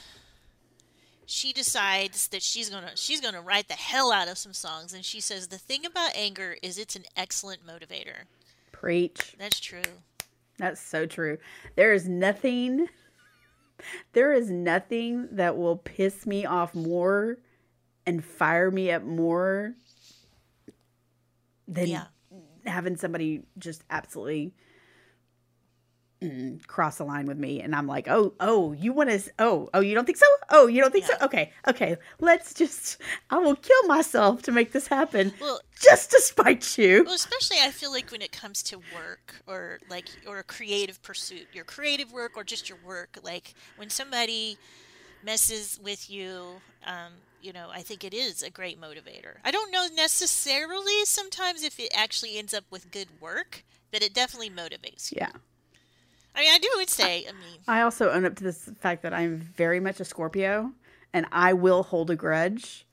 she decides that she's gonna she's gonna write the hell out of some songs, and she says the thing about anger is it's an excellent motivator. Preach. That's true. That's so true. There is nothing there is nothing that will piss me off more and fire me up more than Yeah. having somebody just absolutely cross the line with me and I'm like, "Oh, oh, you want to oh, oh, you don't think so? Oh, you don't think Yeah. so? Okay. Okay. Let's just I will kill myself to make this happen Well, just to spite you." Well, especially I feel like when it comes to work or like or a creative pursuit, your creative work or just your work, like when somebody messes with you, um, you know, I think it is a great motivator. I don't know necessarily sometimes if it actually ends up with good work, but it definitely motivates you. Yeah. I mean, I do would say, I mean, I also own up to this fact that I'm very much a Scorpio and I will hold a grudge.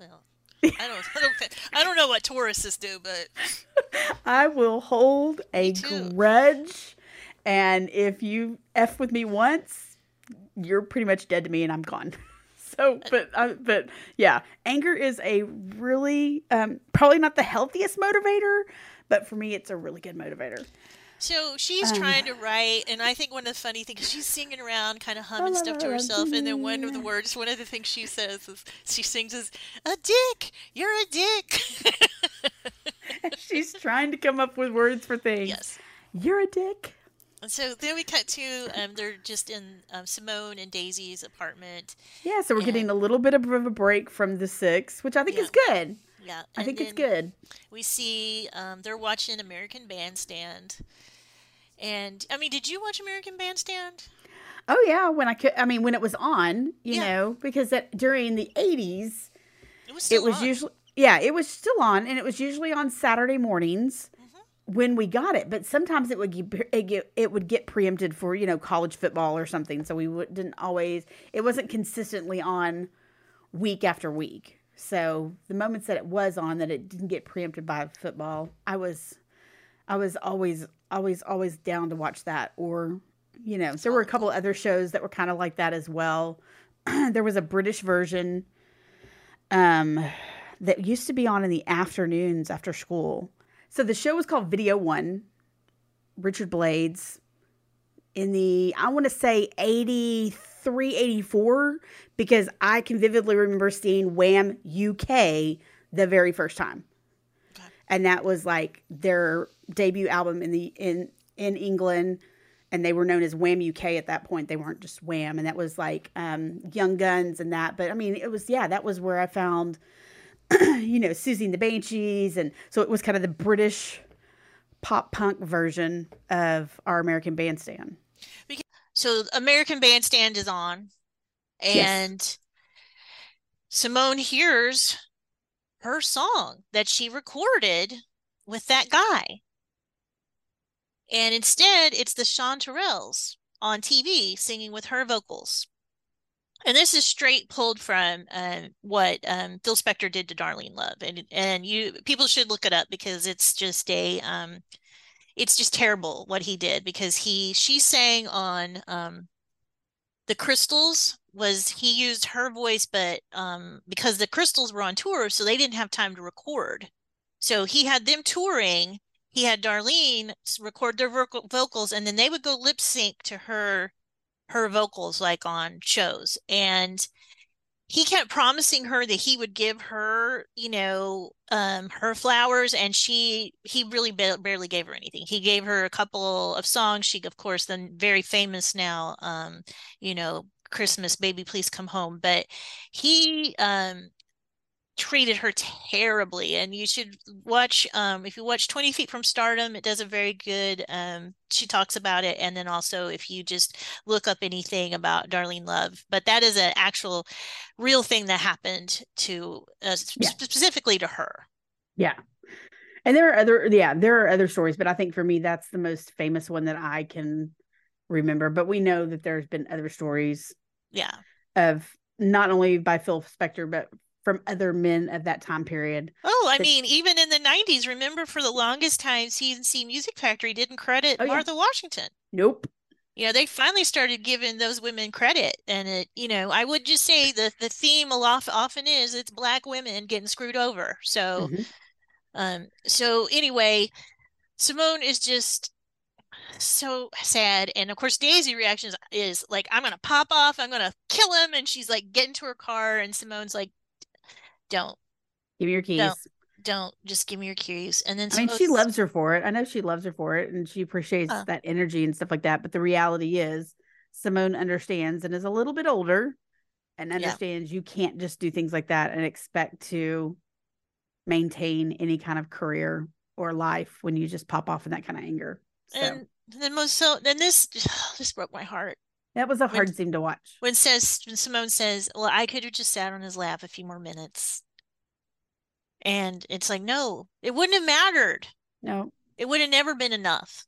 well, I don't, I don't, I don't know what Tauruses do, but I will hold a grudge. And if you F with me once, you're pretty much dead to me and I'm gone. So, but, uh, but yeah, anger is a really, um, probably not the healthiest motivator, but for me, it's a really good motivator. So she's Um, trying to write, and I think one of the funny things she's singing around, kind of humming stuff to herself, and then one of the words, one of the things she says is she sings is "a dick, you're a dick." She's trying to come up with words for things. yes. You're a dick. And so then we cut to um, they're just in um, Simone and Daisy's apartment. Yeah, so we're getting a little bit of a break from the six, which I think is good. Yeah, I think it's good. We see um, they're watching American Bandstand, and I mean, did you watch American Bandstand? Oh yeah, when I could, I mean, when it was on, you Yeah. know, because that during the '80s, It was it was on. usually yeah, it was still on, and it was usually on Saturday mornings Mm-hmm. when we got it. But sometimes it would get it, get it would get preempted for you know college football or something, so we would, didn't always. It wasn't consistently on week after week. So the moments that it was on, that it didn't get preempted by football, I was, I was always, always, always down to watch that. Or, you know, there were a couple other shows that were kind of like that as well. there was a British version, um, that used to be on in the afternoons after school. So the show was called Video One. Richard Blades in the I want to say 83 84 because I can vividly remember seeing Wham UK the very first time. And that was like their debut album in the in in England and they were known as Wham UK at that point. They weren't just Wham and that was like um Young Guns and that. But I mean it was yeah, that was where I found you know, Siouxsie and the Banshees and so it was kind of the British pop punk version of our American Bandstand. So American Bandstand is on, and Simone hears her song that she recorded with that guy. And instead, it's the Chanterelles on TV singing with her vocals. And this is straight pulled from um, what um, Phil Spector did to Darlene Love, and and you people should look it up because it's just a um, it's just terrible what he did because he she sang on um, the Crystals was he used her voice, but um, because the Crystals were on tour, so they didn't have time to record. So he had them touring. He had Darlene record their vocal, vocals, and then they would go lip sync to her her vocals, like on shows. And he kept promising her that he would give her, you know, um, her flowers, and she he really ba- barely gave her anything. He gave her a couple of songs. She, of course, then very famous now, um, you know, Christmas, baby, please come home. But he um, treated her terribly and you should watch um if you watch 20 feet from stardom it does a very good um she talks about it and then also if you just look up anything about darlene love but that is an actual real thing that happened to uh, yeah. specifically to her. Yeah. And there are other yeah there are other stories but i think for me that's the most famous one that i can remember but we know that there's been other stories yeah. of not only by phil spector but from other men of that time period. Oh, I that, mean, even in the 90s, remember for the longest time, C+C Music Factory didn't credit oh, Martha yeah. Washington. Nope. You know, they finally started giving those women credit. And it, you know, I would just say that the theme often is it's black women getting screwed over. So, mm-hmm. um, so anyway, Simone is just so sad. And of course, Daisy reactions is like, I'm gonna pop off, I'm gonna kill him, and she's like, get into her car, and Simone's like, don't give me your keys. Don't, don't just give me your keys. And then I mean, she loves her for it. I know she loves her for it, and she appreciates uh, that energy and stuff like that. But the reality is, Simone understands and is a little bit older, and understands yeah. you can't just do things like that and expect to maintain any kind of career or life when you just pop off in that kind of anger. So. And the most so then this this broke my heart. That was a hard when, scene to watch. When says when Simone says, "Well, I could have just sat on his lap a few more minutes," and it's like, no, it wouldn't have mattered. No, it would have never been enough.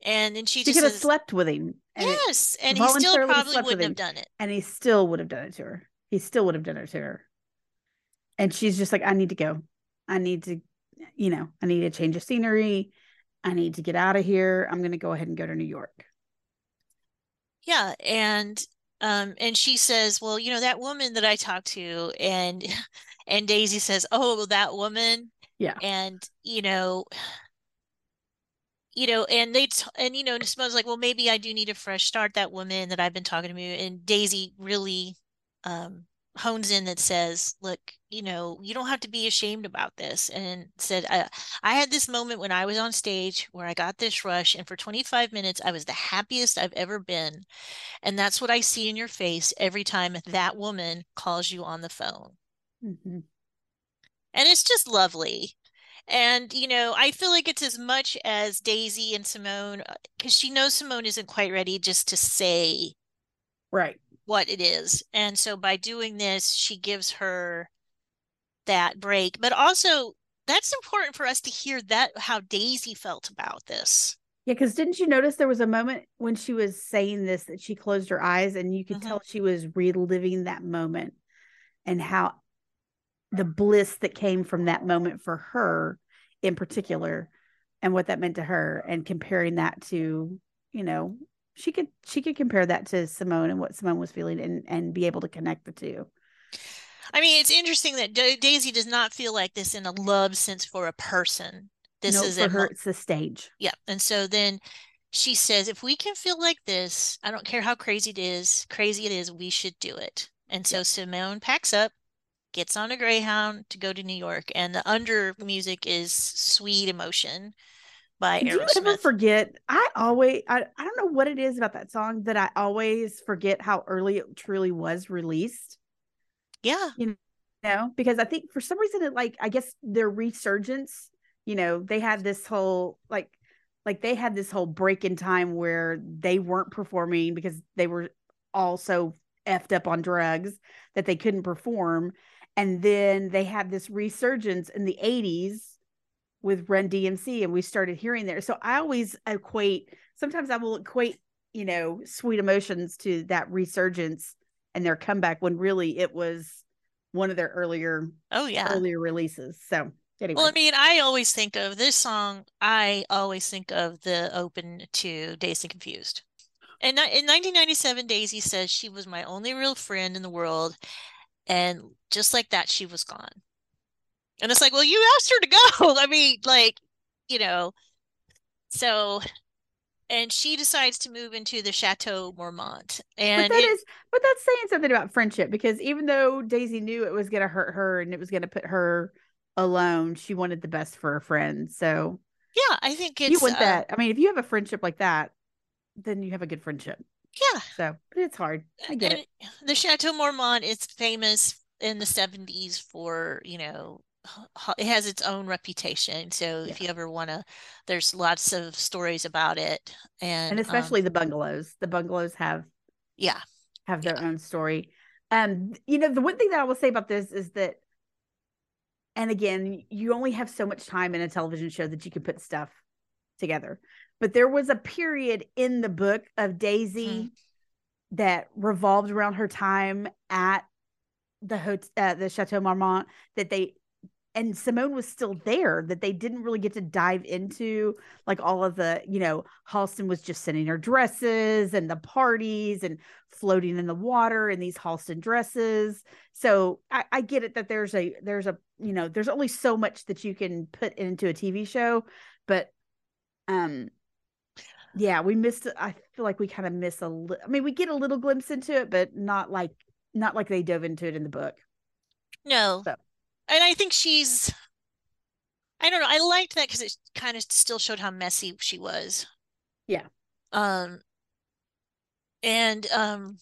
And then she, she just could have slept with him. And yes, and he still probably wouldn't have done it. And he still would have done it to her. He still would have done it to her. And she's just like, I need to go. I need to, you know, I need to change of scenery. I need to get out of here. I'm going to go ahead and go to New York. Yeah, and um and she says, "Well, you know that woman that I talked to and and Daisy says, "Oh, that woman." Yeah. And you know, you know, and they t- and you know, Simone's like, "Well, maybe I do need a fresh start that woman that I've been talking to." And Daisy really um hones in that says, look, you know, you don't have to be ashamed about this. And said, I, I had this moment when I was on stage where I got this rush, and for 25 minutes, I was the happiest I've ever been. And that's what I see in your face every time that woman calls you on the phone. Mm-hmm. And it's just lovely. And, you know, I feel like it's as much as Daisy and Simone, because she knows Simone isn't quite ready just to say, right what it is. And so by doing this, she gives her that break. But also, that's important for us to hear that how Daisy felt about this. Yeah, because didn't you notice there was a moment when she was saying this that she closed her eyes and you could mm-hmm. tell she was reliving that moment and how the bliss that came from that moment for her in particular and what that meant to her and comparing that to, you know, she could she could compare that to Simone and what Simone was feeling and and be able to connect the two. I mean, it's interesting that Daisy does not feel like this in a love sense for a person. This no, is for her. It's the stage. Yeah, and so then she says, if we can feel like this, I don't care how crazy it is, crazy it is, we should do it. And so Simone packs up, gets on a Greyhound to go to New York, and the under music is sweet emotion by Aerosmith. Do you ever forget? I always I, I don't know what it is about that song that I always forget how early it truly was released. Yeah. You know, because I think for some reason it like I guess their resurgence, you know, they had this whole like like they had this whole break in time where they weren't performing because they were also effed up on drugs that they couldn't perform. And then they had this resurgence in the 80s with Run DMC and we started hearing there. So I always equate, sometimes I will equate, you know, sweet emotions to that resurgence and their comeback when really it was one of their earlier, oh, yeah, earlier releases. So anyway. Well, I mean, I always think of this song, I always think of the open to Dazed and Confused. And in 1997, Daisy says she was my only real friend in the world. And just like that, she was gone. And it's like, well, you asked her to go. I mean, like, you know, so and she decides to move into the Chateau Marmont. And but that it, is, but that's saying something about friendship because even though Daisy knew it was going to hurt her and it was going to put her alone, she wanted the best for her friend. So yeah, I think it's you want uh, that. I mean, if you have a friendship like that, then you have a good friendship. Yeah. So, but it's hard. I get it. The Chateau Marmont is famous in the 70s for, you know, it has its own reputation. So yeah. if you ever want to, there's lots of stories about it, and and especially um, the bungalows. The bungalows have yeah have their yeah. own story. Um, you know, the one thing that I will say about this is that, and again, you only have so much time in a television show that you can put stuff together. But there was a period in the book of Daisy mm-hmm. that revolved around her time at the hotel, uh, the Chateau Marmont that they and Simone was still there that they didn't really get to dive into like all of the, you know, Halston was just sending her dresses and the parties and floating in the water in these Halston dresses. So I, I get it that there's a there's a you know there's only so much that you can put into a TV show, but um yeah, we missed I feel like we kind of miss a li- I mean we get a little glimpse into it, but not like not like they dove into it in the book. No. So and I think she's I don't know. I liked that because it kind of still showed how messy she was. Yeah. Um and um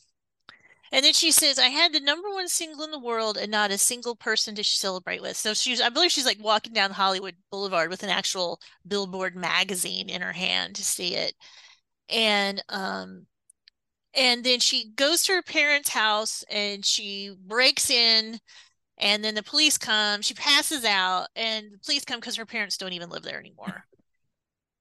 and then she says, I had the number one single in the world and not a single person to celebrate with. So she's I believe she's like walking down Hollywood Boulevard with an actual billboard magazine in her hand to see it. And um and then she goes to her parents' house and she breaks in and then the police come she passes out and the police come because her parents don't even live there anymore.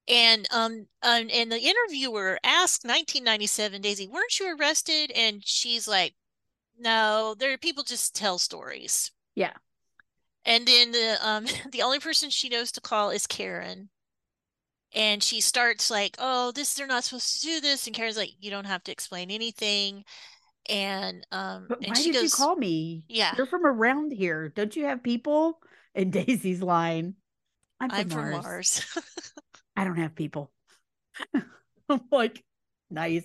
And um, um and the interviewer asked 1997 daisy weren't you arrested? And she's like no there are people just tell stories. Yeah. And then the um the only person she knows to call is karen. And she starts like oh this they're not supposed to do this. And karen's like you don't have to explain anything and um but and why did goes, you call me? Yeah. You're from around here. Don't you have people and daisy's line? I'm from I'm mars, from mars. i don't have people. I'm like nice.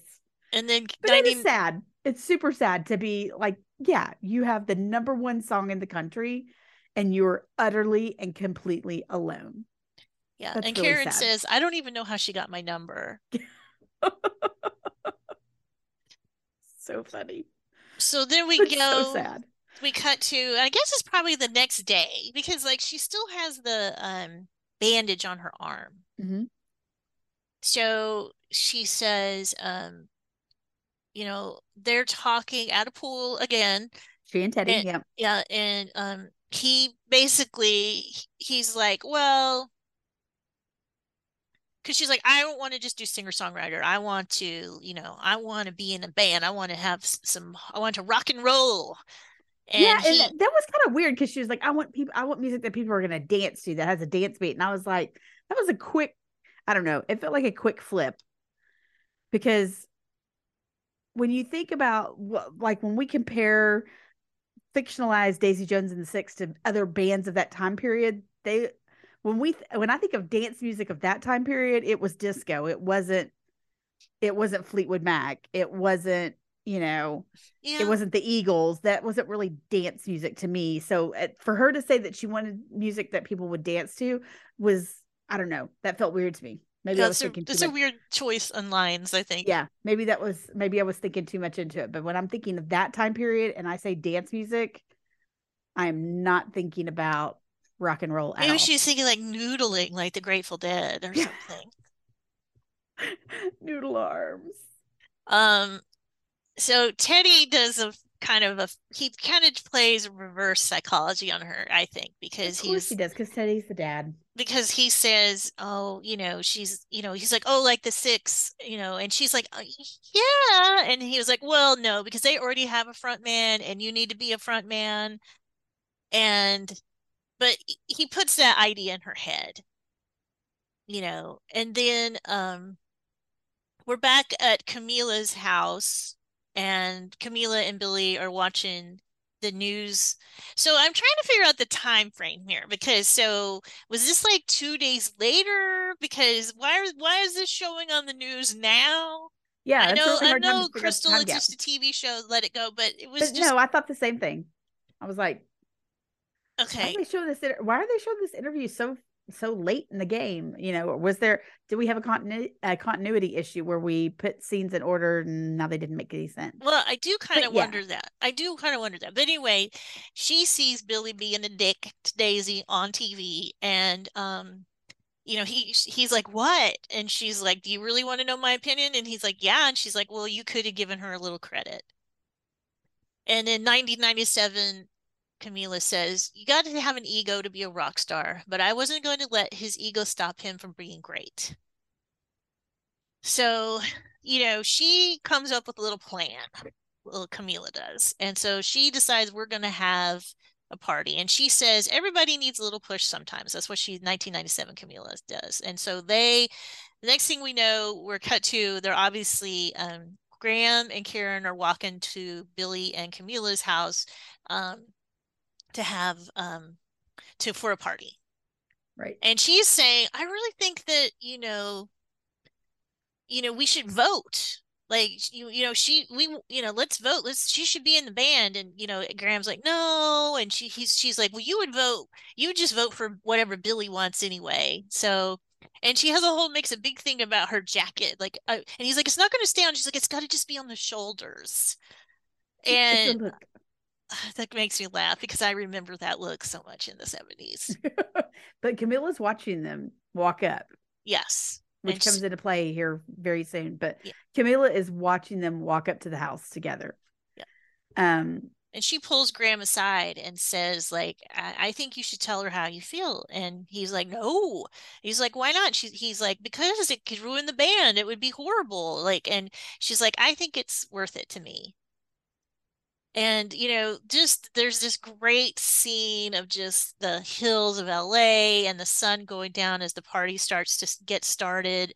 And then but 90... it is sad. It's super sad to be like yeah you have the number one song in the country and you're utterly and completely alone. Yeah That's and really karen sad. says i don't even know how she got my number so funny. So then we it's go. So sad. We cut to. I guess it's probably the next day because like she still has the um bandage on her arm. Mm-hmm. So she says, um, you know, they're talking at a pool again. She and Teddy, and, yeah, yeah, and um, he basically he's like, well, because she's like, I don't want to just do singer songwriter. I want to, you know, I want to be in a band. I want to have some. I want to rock and roll. And yeah, he, and that was kind of weird because she was like, I want people. I want music that people are gonna dance to that has a dance beat. And I was like, that was a quick. I don't know. It felt like a quick flip because when you think about like when we compare fictionalized Daisy Jones and the Six to other bands of that time period, they when we when I think of dance music of that time period, it was disco. It wasn't it wasn't Fleetwood Mac. It wasn't, you know, yeah. it wasn't the Eagles. That wasn't really dance music to me. So uh, for her to say that she wanted music that people would dance to was I don't know. That felt weird to me. Maybe yeah, I was a, it's a weird choice on lines, I think. Yeah, maybe that was maybe I was thinking too much into it. But when I'm thinking of that time period and I say dance music, I'm not thinking about rock and roll. Maybe she's thinking like noodling, like the Grateful Dead or something. Noodle arms. Um, so Teddy does a kind of a he kind of plays reverse psychology on her, I think, because of he does because Teddy's the dad. Because he says, "Oh, you know, she's, you know, he's like, oh, like the six, you know," and she's like, oh, "Yeah," and he was like, "Well, no, because they already have a front man, and you need to be a front man." And but he puts that idea in her head you know and then um we're back at Camila's house, and Camila and Billy are watching the news. So I'm trying to figure out the time frame here because so was this like two days later? Because why why is this showing on the news now? Yeah, I know I hard time to know figure out the Crystal, it's gap. just a TV show, let it go, but it was But just no, I thought the same thing. I was like, why are okay. they showing this? Why are they showing this interview so so late in the game? You know, was there? Did we have a continu- a continuity issue where we put scenes in order and now they didn't make any sense? Well, I do kind of yeah. wonder that. I do kind of wonder that. But anyway, she sees Billy being a dick to Daisy on TV, and um, you know, he he's like, "What?" And she's like, "Do you really want to know my opinion?" And he's like, "Yeah." And she's like, "Well, you could have given her a little credit." And in 1997, Camila says, "You got to have an ego to be a rock star, but I wasn't going to let his ego stop him from being great." So, you know, she comes up with a little plan. Little Camila does. And so she decides we're going to have a party. And she says everybody needs a little push sometimes. That's what she 1997 Camila does. And so they the next thing we know, we're cut to they're obviously um Graham and Karen are walking to Billy and Camila's house um to have um to for a party. Right. And she's saying, I really think that, you know, you know, we should vote. Like you, you know, she, we, you know, let's vote. Let's. She should be in the band. And you know, Graham's like, no, and she, he's, she's like, well, you would vote. You would just vote for whatever Billy wants anyway. So, and she has a whole makes a big thing about her jacket. Like, uh, and he's like, it's not going to stay on. She's like, it's got to just be on the shoulders. And. that makes me laugh because I remember that look so much in the seventies. but Camila's watching them walk up, Yes, which And comes into play here very soon. But Yeah. Camila is watching them walk up to the house together. Yeah. Um, and she pulls Graham aside and says, like, I, I think you should tell her how you feel. And he's like, no. He's like, why not? She, he's like, because it could ruin the band. It would be horrible. Like, and she's like, I think it's worth it to me. And, you know, just there's this great scene of just the hills of LA and the sun going down as the party starts to get started.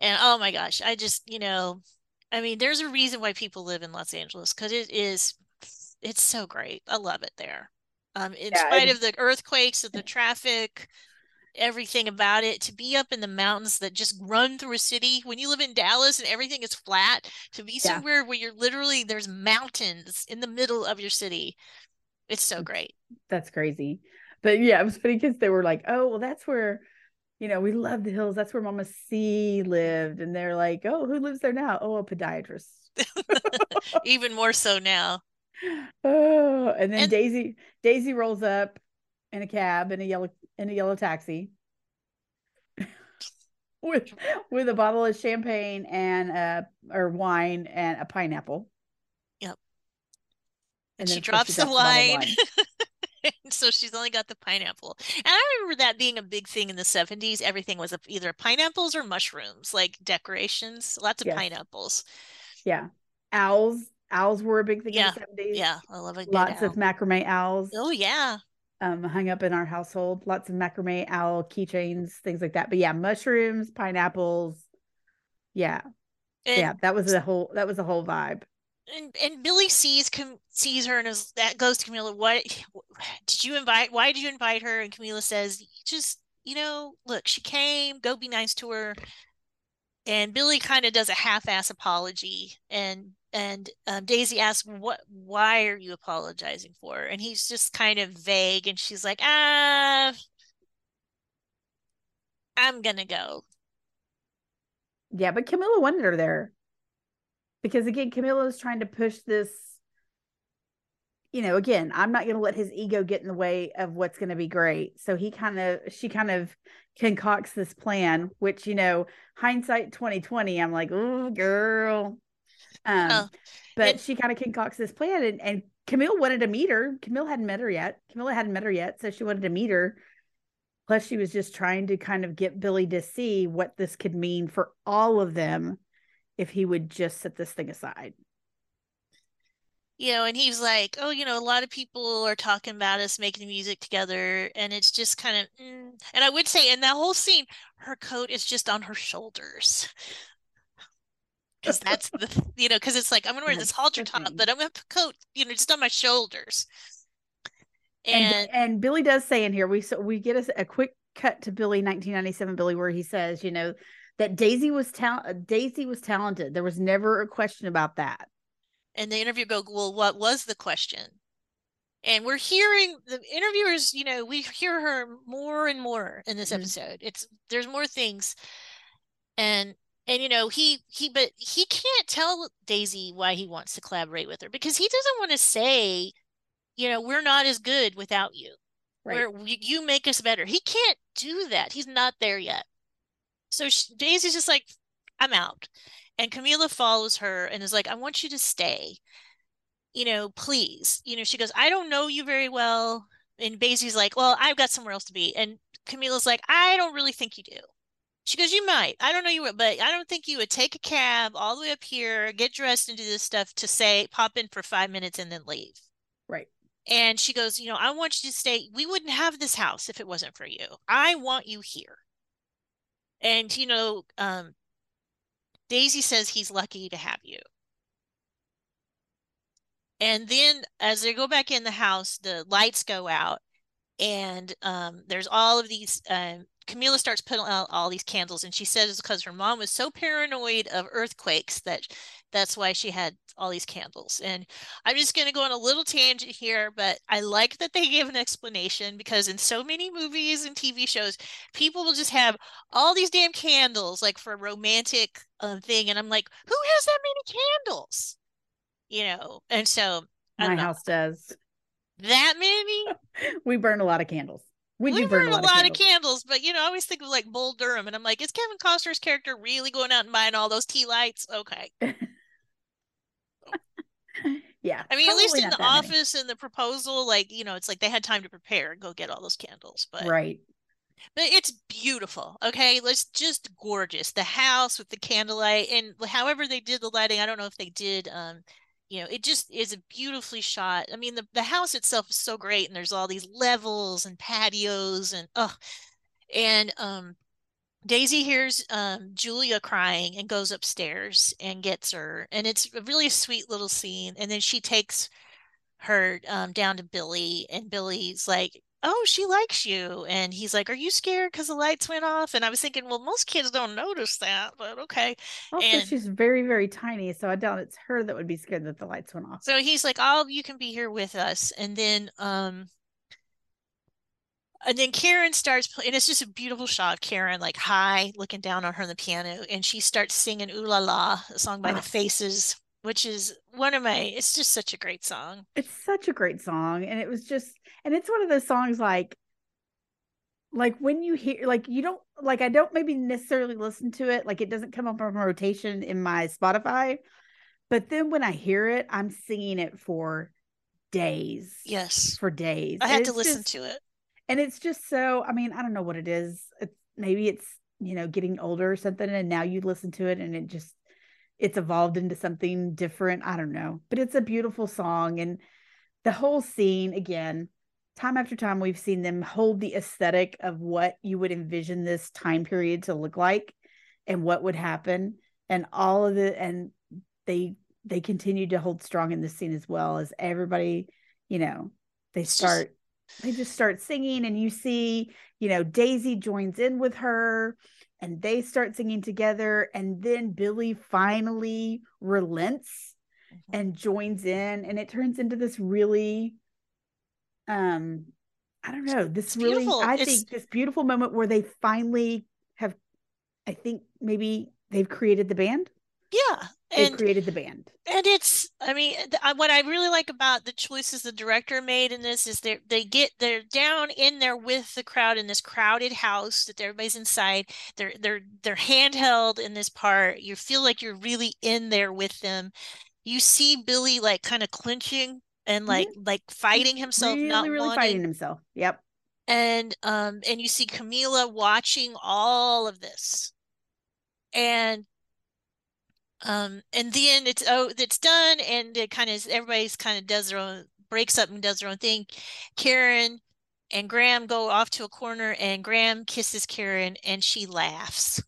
And oh my gosh, I just, you know, I mean, there's a reason why people live in Los Angeles because it is, it's so great. I love it there. Um, in Yeah, spite and- of the earthquakes, of the traffic, everything about it, to be up in the mountains that just run through a city. When you live in Dallas and everything is flat, to be Yeah. somewhere where you're literally there's mountains in the middle of your city, it's so Mm. great. that's crazy. But yeah, it was funny because they were like, "Oh, well, that's where, you know, we love the hills. That's where Mama C lived." And they're like, "Oh, who lives there now? Oh, a podiatrist." Even more so now. Oh, and then And- Daisy Daisy rolls up in a cab in a yellow in a yellow taxi with with a bottle of champagne and uh or wine and a pineapple. Yep. And And she drops the wine. so she's only got the pineapple. And I remember that being a big thing in the 70s. Everything was either pineapples or mushrooms, like decorations, lots of Yes. pineapples. Yeah. Owls. Owls were a big thing Yeah, in the 70s. Yeah, I love a good Lots owl. of macrame owls Oh yeah. Um hung up in our household. Lots of macrame owl keychains, things like that. But yeah, mushrooms, pineapples. Yeah. And, yeah, that was a whole that was a whole vibe. and and Billy sees com- sees her and is that goes to Camila. What did you invite? Why did you invite her? And Camila says, just you know, look, she came. Go be nice to her. And Billy kind of does a half-ass apology, and and um, Daisy asks, "What? Why are you apologizing for?" her?" And he's just kind of vague, and she's like, "Ah, I'm gonna go." Yeah, but Camila wanted her there. Because again, Camila is trying to push this. You know, again, I'm not going to let his ego get in the way of what's going to be great. So he kind of, she kind of concocts this plan, which, you know, hindsight 2020, I'm like, oh, girl. Um, but she kind of concocts this plan, and, and Camille wanted to meet her. Camille hadn't met her yet. Camila hadn't met her yet. So she wanted to meet her. Plus, she was just trying to kind of get Billy to see what this could mean for all of them if he would just set this thing aside. you know, and he's like, "Oh, you know, a lot of people are talking about us making music together, and it's just kind of." Mm. And I would say, in that whole scene, her coat is just on her shoulders. Because that's the you know because it's like I'm gonna wear this halter top, but I'm gonna put coat you know just on my shoulders. And, and, and Billy does say in here we so we get a, a quick cut to Billy 1997 Billy where he says you know that Daisy was ta- Daisy was talented. There was never a question about that. And the interviewer go, well, what was the question? And we're hearing the interviewers, you know, we hear her more and more in this mm-hmm. episode. It's there's more things. And and you know, he he but he can't tell Daisy why he wants to collaborate with her because he doesn't want to say, you know, we're not as good without you. Right. Where you make us better. He can't do that. He's not there yet. So she, Daisy's just like, I'm out. And Camila follows her and is like, I want you to stay. You know, please. You know, she goes, I don't know you very well. And Daisy's like, Well, I've got somewhere else to be. And Camila's like, I don't really think you do. She goes, You might. I don't know you, would, but I don't think you would take a cab all the way up here, get dressed and do this stuff to say, pop in for five minutes and then leave. Right. And she goes, You know, I want you to stay. We wouldn't have this house if it wasn't for you. I want you here. And you know, um, Daisy says he's lucky to have you. And then as they go back in the house, the lights go out, and um, there's all of these um, Camila starts putting out all these candles, and she says it's because her mom was so paranoid of earthquakes that that's why she had all these candles. And I'm just going to go on a little tangent here, but I like that they gave an explanation because in so many movies and TV shows, people will just have all these damn candles, like for a romantic uh, thing, and I'm like, who has that many candles? You know, and so my house does. That many? we burn a lot of candles. We, we do burn, burn a lot, a lot of, candles. of, candles. but you know, I always think of like Bull Durham, and I'm like, is Kevin Costner's character really going out and buying all those tea lights? Okay. yeah. I mean, at least in the office and the proposal, like, you know, it's like they had time to prepare and go get all those candles. But right. But it's beautiful. Okay. It's just gorgeous. The house with the candlelight and however they did the lighting, I don't know if they did um you know, it just is a beautifully shot. I mean, the, the house itself is so great, and there's all these levels and patios, and oh, and um, Daisy hears um, Julia crying and goes upstairs and gets her, and it's a really sweet little scene. And then she takes her um, down to Billy, and Billy's like, "Oh, she likes you," and he's like, "Are you scared because the lights went off?" And I was thinking, well, most kids don't notice that, but okay. Also, and, she's very, very tiny, so I doubt it's her that would be scared that the lights went off. So he's like, "Oh, you can be here with us," and then um, and then Karen starts playing, and it's just a beautiful shot. Of Karen, like high, looking down on her on the piano, and she starts singing "Ooh La La," a song by oh. the Faces, which is one of my. It's just such a great song. It's such a great song, and it was just, and it's one of those songs like, like when you hear, like you don't, like I don't maybe necessarily listen to it, like it doesn't come up on rotation in my Spotify, but then when I hear it, I'm singing it for days. Yes, for days. I had to listen just, to it. and it's just so i mean i don't know what it is. It's maybe it's you know getting older or something and now you listen to it and it just it's evolved into something different. I don't know. But it's a beautiful song and the whole scene again time after time we've seen them hold the aesthetic of what you would envision this time period to look like and what would happen and all of it and they they continue to hold strong in this scene as well as everybody you know they start they just start singing and you see you know daisy joins in with her and they start singing together and then billy finally relents mm-hmm. and joins in and it turns into this really um i don't know this really i it's... think this beautiful moment where they finally have i think maybe they've created the band? Yeah and they created the band. and it's i mean what i really like about the choices the director made in this is they they get they're down in there with the crowd in this crowded house that everybody's inside. They're they're they're handheld in this part. You feel like you're really in there with them. You see billy like kind of clinching and like mm-hmm. like fighting himself really, not really wanting. fighting himself yep and um and you see camila watching all of this and um and then it's oh it's done and it kind of everybody's kind of does their own breaks up and does their own thing karen and graham go off to a corner and graham kisses karen and she laughs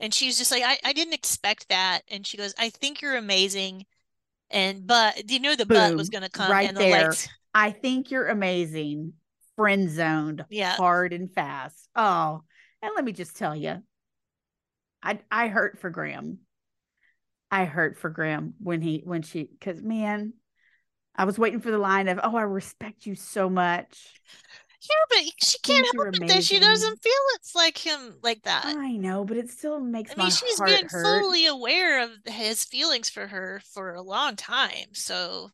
And she's just like, I, I didn't expect that. And she goes, I think you're amazing. And but you know the butt was gonna come Right the there. I think you're amazing. Friend zoned Yeah. hard and fast. Oh, and let me just tell you, I I hurt for Graham. I hurt for Graham when he when she because man, I was waiting for the line of oh I respect you so much. Yeah, but she can't you're help it that she doesn't feel it's like him like that. I know, but it still makes I mean, my she's been hurt. fully aware of his feelings for her for a long time. So,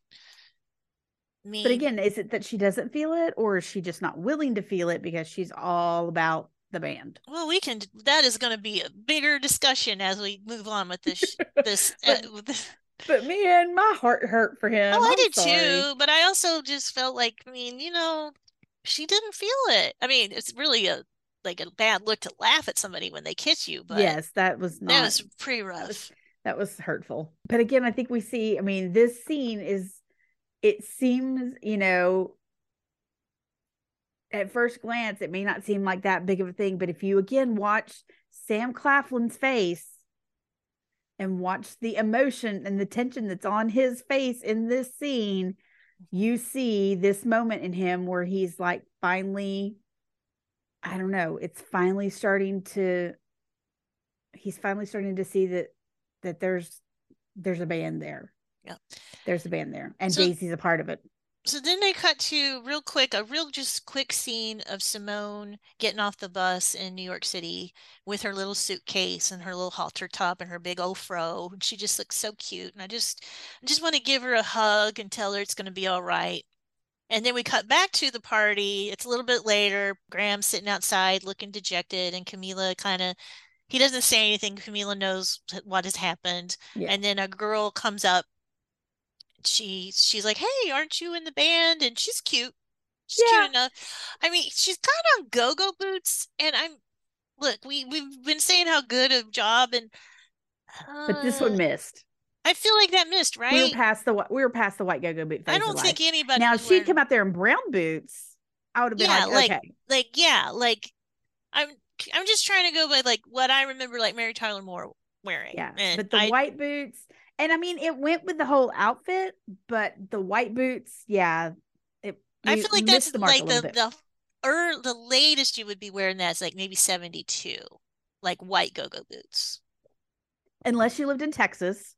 I mean, But again, is it that she doesn't feel it, or is she just not willing to feel it because she's all about the band? well, we can. That is going to be a bigger discussion as we move on with this. This. But- uh. But man, my heart hurt for him. Oh, I I'm did sorry. too, but I also just felt like, I mean, you know, she didn't feel it. I mean, it's really a like a bad look to laugh at somebody when they kiss you, but yes, that was not that was pretty rough. was- that was hurtful. But again, I think we see, I mean, this scene is it seems, you know, at first glance, it may not seem like that big of a thing, but if you again watch Sam Claflin's face and watch the emotion and the tension that's on his face in this scene, you see this moment in him where he's like finally, I don't know, it's finally starting to he's finally starting to see that that there's there's a band there. Yeah. There's a band there. And So- Daisy's a part of it. So then they cut to real quick, a real just quick scene of Simone getting off the bus in New York City with her little suitcase and her little halter top and her big old fro. And she just looks so cute. And I just I just want to give her a hug and tell her it's going to be all right. And then we cut back to the party. It's a little bit later. Graham's sitting outside looking dejected, and Camila kind of he doesn't say anything. Camila knows what has happened. Yeah. And then a girl comes up. She she's like, "Hey, aren't you in the band?" And she's cute. She's Yeah. cute enough. I mean, she's got on go-go boots, and I'm look. We we've been saying how good a job, and But this uh, one missed. I feel like that missed, right? We were past the we were past the white go-go boot I don't life. think anybody now if she'd wearing- come out there in brown boots, I would have been Yeah, like, like- okay. like yeah, like I'm I'm just trying to go by like what I remember like Mary Tyler Moore wearing. Yeah. and But the I, white boots, and I mean it went with the whole outfit, but the white boots, yeah. It I feel like that's the like the bit. the or the latest you would be wearing that's like maybe 72, like white go-go boots. unless you lived in Texas,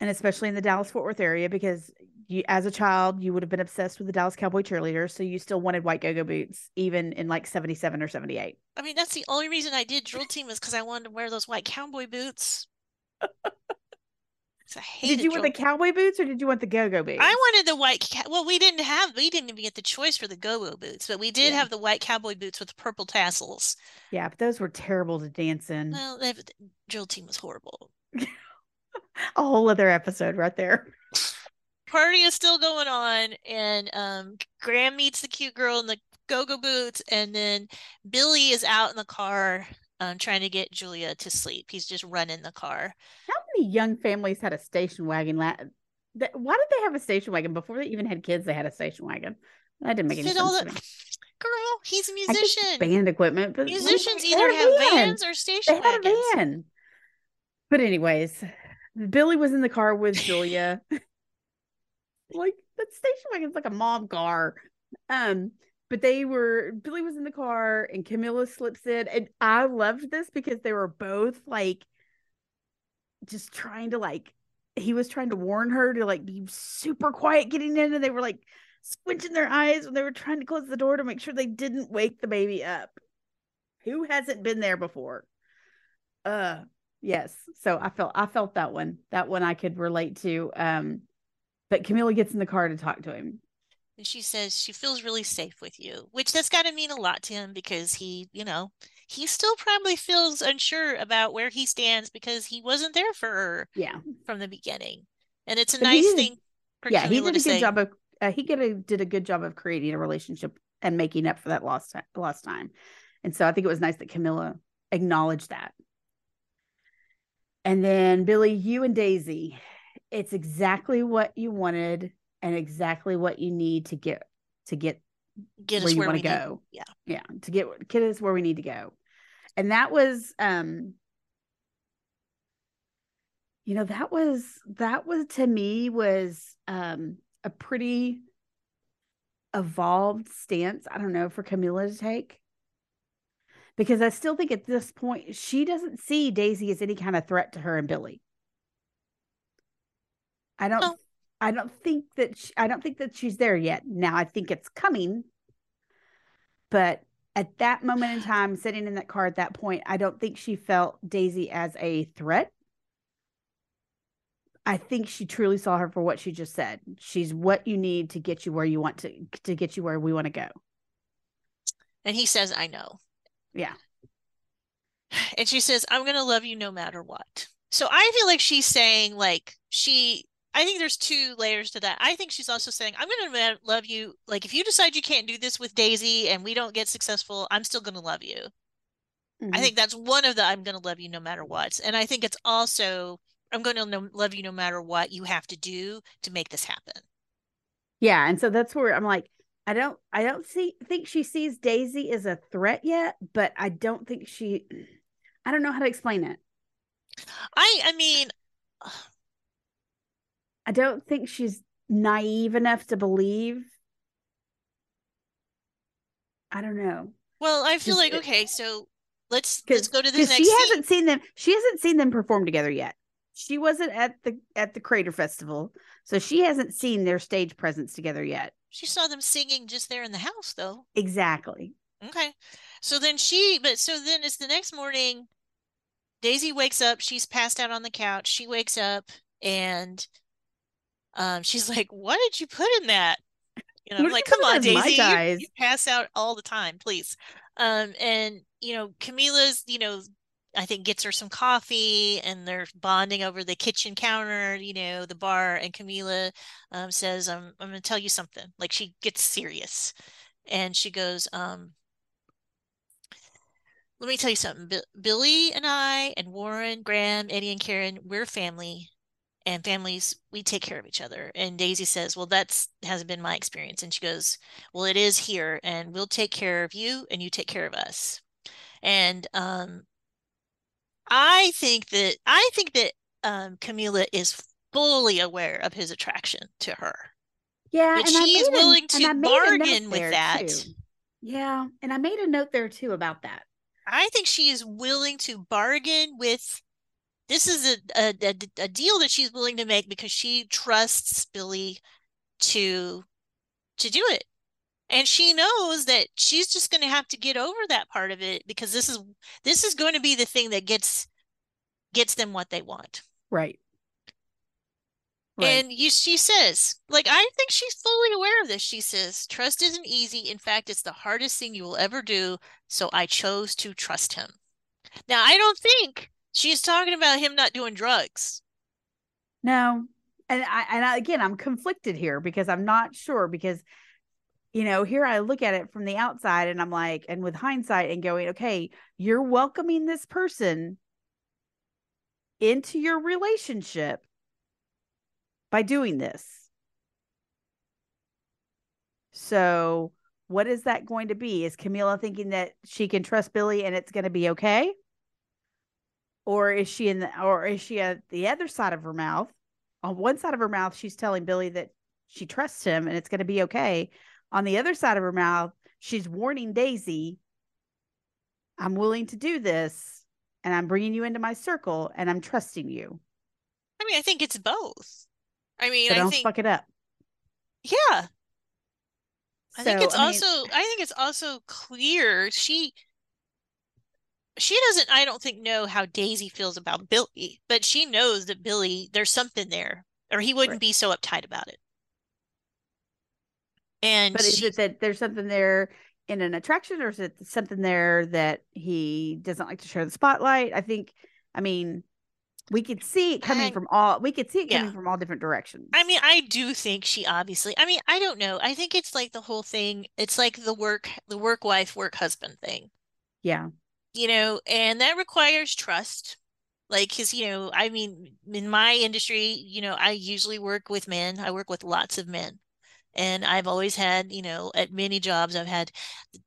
and especially in the Dallas Fort Worth area, because you, as a child, you would have been obsessed with the Dallas Cowboy cheerleaders, so you still wanted white go-go boots, even in like seventy-seven or seventy-eight. I mean, that's the only reason I did drill team was because I wanted to wear those white cowboy boots. I hated Did you want the cowboy boots or did you want the go-go boots? I wanted the white. Ca- well, we didn't have. We didn't even get the choice for the go-go boots, but we did Yeah. have the white cowboy boots with the purple tassels. Yeah, but those were terrible to dance in. Well, that, the drill team was horrible. A whole other episode right there. Party is still going on, and um, Graham meets the cute girl in the go-go boots, and then Billy is out in the car, um, trying to get Julia to sleep. He's just running the car. How many young families had a station wagon? La- th- Why did they have a station wagon before they even had kids? They had a station wagon. That didn't make any Fit sense the girl. He's a musician. band equipment, but Musicians either have van. vans or station They had wagons. a van. But anyways, Billy was in the car with Julia. like that station wagon's like a mom car. Um, but they were Billy was in the car and Camila slips in, and I loved this because they were both like just trying to like he was trying to warn her to like be super quiet getting in, and they were like squinching their eyes when they were trying to close the door to make sure they didn't wake the baby up. Who hasn't been there before? Uh yes. So I felt I felt that one. That one I could relate to. Um but Camila gets in the car to talk to him. And she says she feels really safe with you, which that's got to mean a lot to him because he, you know, he still probably feels unsure about where he stands because he wasn't there for her Yeah. from the beginning. And it's a But nice thing for yeah, he did a good say. job of uh, he did a, did a good job of creating a relationship and making up for that lost lost time. And so I think it was nice that Camila acknowledged that. And then Billy, you and Daisy, it's exactly what you wanted and exactly what you need to get to get Get where us you where want to need. go. yeah. Yeah. To get get us where we need to go. and that was um you know that was that was to me was um a pretty evolved stance i don't know for camila to take because i still think at this point she doesn't see daisy as any kind of threat to her and billy i don't no. I don't think that she, i don't think that she's there yet now i think it's coming but at that moment in time sitting in that car at that point i don't think she felt daisy as a threat I think she truly saw her for what she just said. She's what you need to get you where you want to to get you where we want to go. And he says, "I know." Yeah. And she says, "I'm going to love you no matter what." So I feel like she's saying like she I think there's two layers to that. I think she's also saying, I'm going to love you. Like, if you decide you can't do this with Daisy and we don't get successful, I'm still going to love you. Mm-hmm. I think that's one of the I'm going to love you no matter what. And I think it's also I'm going to love you no matter what you have to do to make this happen. Yeah, and so that's where I'm like, I don't, I don't see think she sees Daisy as a threat yet, but I don't think she, I don't know how to explain it. I, I mean, I don't think she's naive enough to believe. I don't know. Well, I feel like okay, so let's let's go to the next. She hasn't seen them. She hasn't seen them perform together yet she wasn't at the at the Crater Festival, so she hasn't seen their stage presence together yet. She saw them singing just there in the house, though. Exactly. Okay. So then she, but so then it's the next morning. Daisy wakes up. She's passed out on the couch. She wakes up and um, she's like, "What did you put in that?" You know, I'm like, "Come on, Daisy, you, you pass out all the time, please." Um, and you know, Camila's, you know, I think gets her some coffee and they're bonding over the kitchen counter, you know, the bar. And Camila um, says, I'm, I'm going to tell you something. Like she gets serious and she goes, um, let me tell you something. B- Billy and I and Warren, Graham, Eddie and Karen, we're family and families, we take care of each other. And Daisy says, well, that's hasn't been my experience. And she goes, well, it is here and we'll take care of you and you take care of us. And um, I think that I think that um, Camila is fully aware of his attraction to her. Yeah, but she's willing a, to bargain with that. Too. Yeah, and I made a note there too about that. I think she is willing to bargain with. This is a, a, a deal that she's willing to make because she trusts Billy to to do it and she knows that she's just going to have to get over that part of it because this is this is going to be the thing that gets gets them what they want right Right. And you, she says, like, I think she's fully aware of this. She says, trust isn't easy. In fact, it's the hardest thing you will ever do. So I chose to trust him. Now, I don't think she's talking about him not doing drugs. No. And I, and I, again, I'm conflicted here because I'm not sure because you know, here I look at it from the outside and I'm like, and with hindsight and going, okay, you're welcoming this person into your relationship by doing this. So, what is that going to be? Is Camila thinking that she can trust Billy and it's going to be okay? Or is she in the, or is she at the other side of her mouth? On one side of her mouth, she's telling Billy that she trusts him and it's going to be okay on the other side of her mouth, she's warning Daisy, I'm willing to do this and I'm bringing you into my circle and I'm trusting you. I mean, I think it's both. I mean, so I don't think, fuck it up. Yeah. I think it's I also I think it's also clear she she doesn't I don't think know how Daisy feels about Billy, but she knows that Billy there's something there or he wouldn't right. be so uptight about it. And but is it that there's something there in an attraction, or is it something there that he doesn't like to share the spotlight? I think, I mean, we could see it coming I, from all we could see it coming yeah. from all different directions. I mean, I do think she obviously. I mean, I don't know. I think it's like the whole thing. It's like the work, the work wife, work husband thing. Yeah. You know, and that requires trust like because you know i mean in my industry you know i usually work with men i work with lots of men and I've always had, you know, at many jobs, I've had,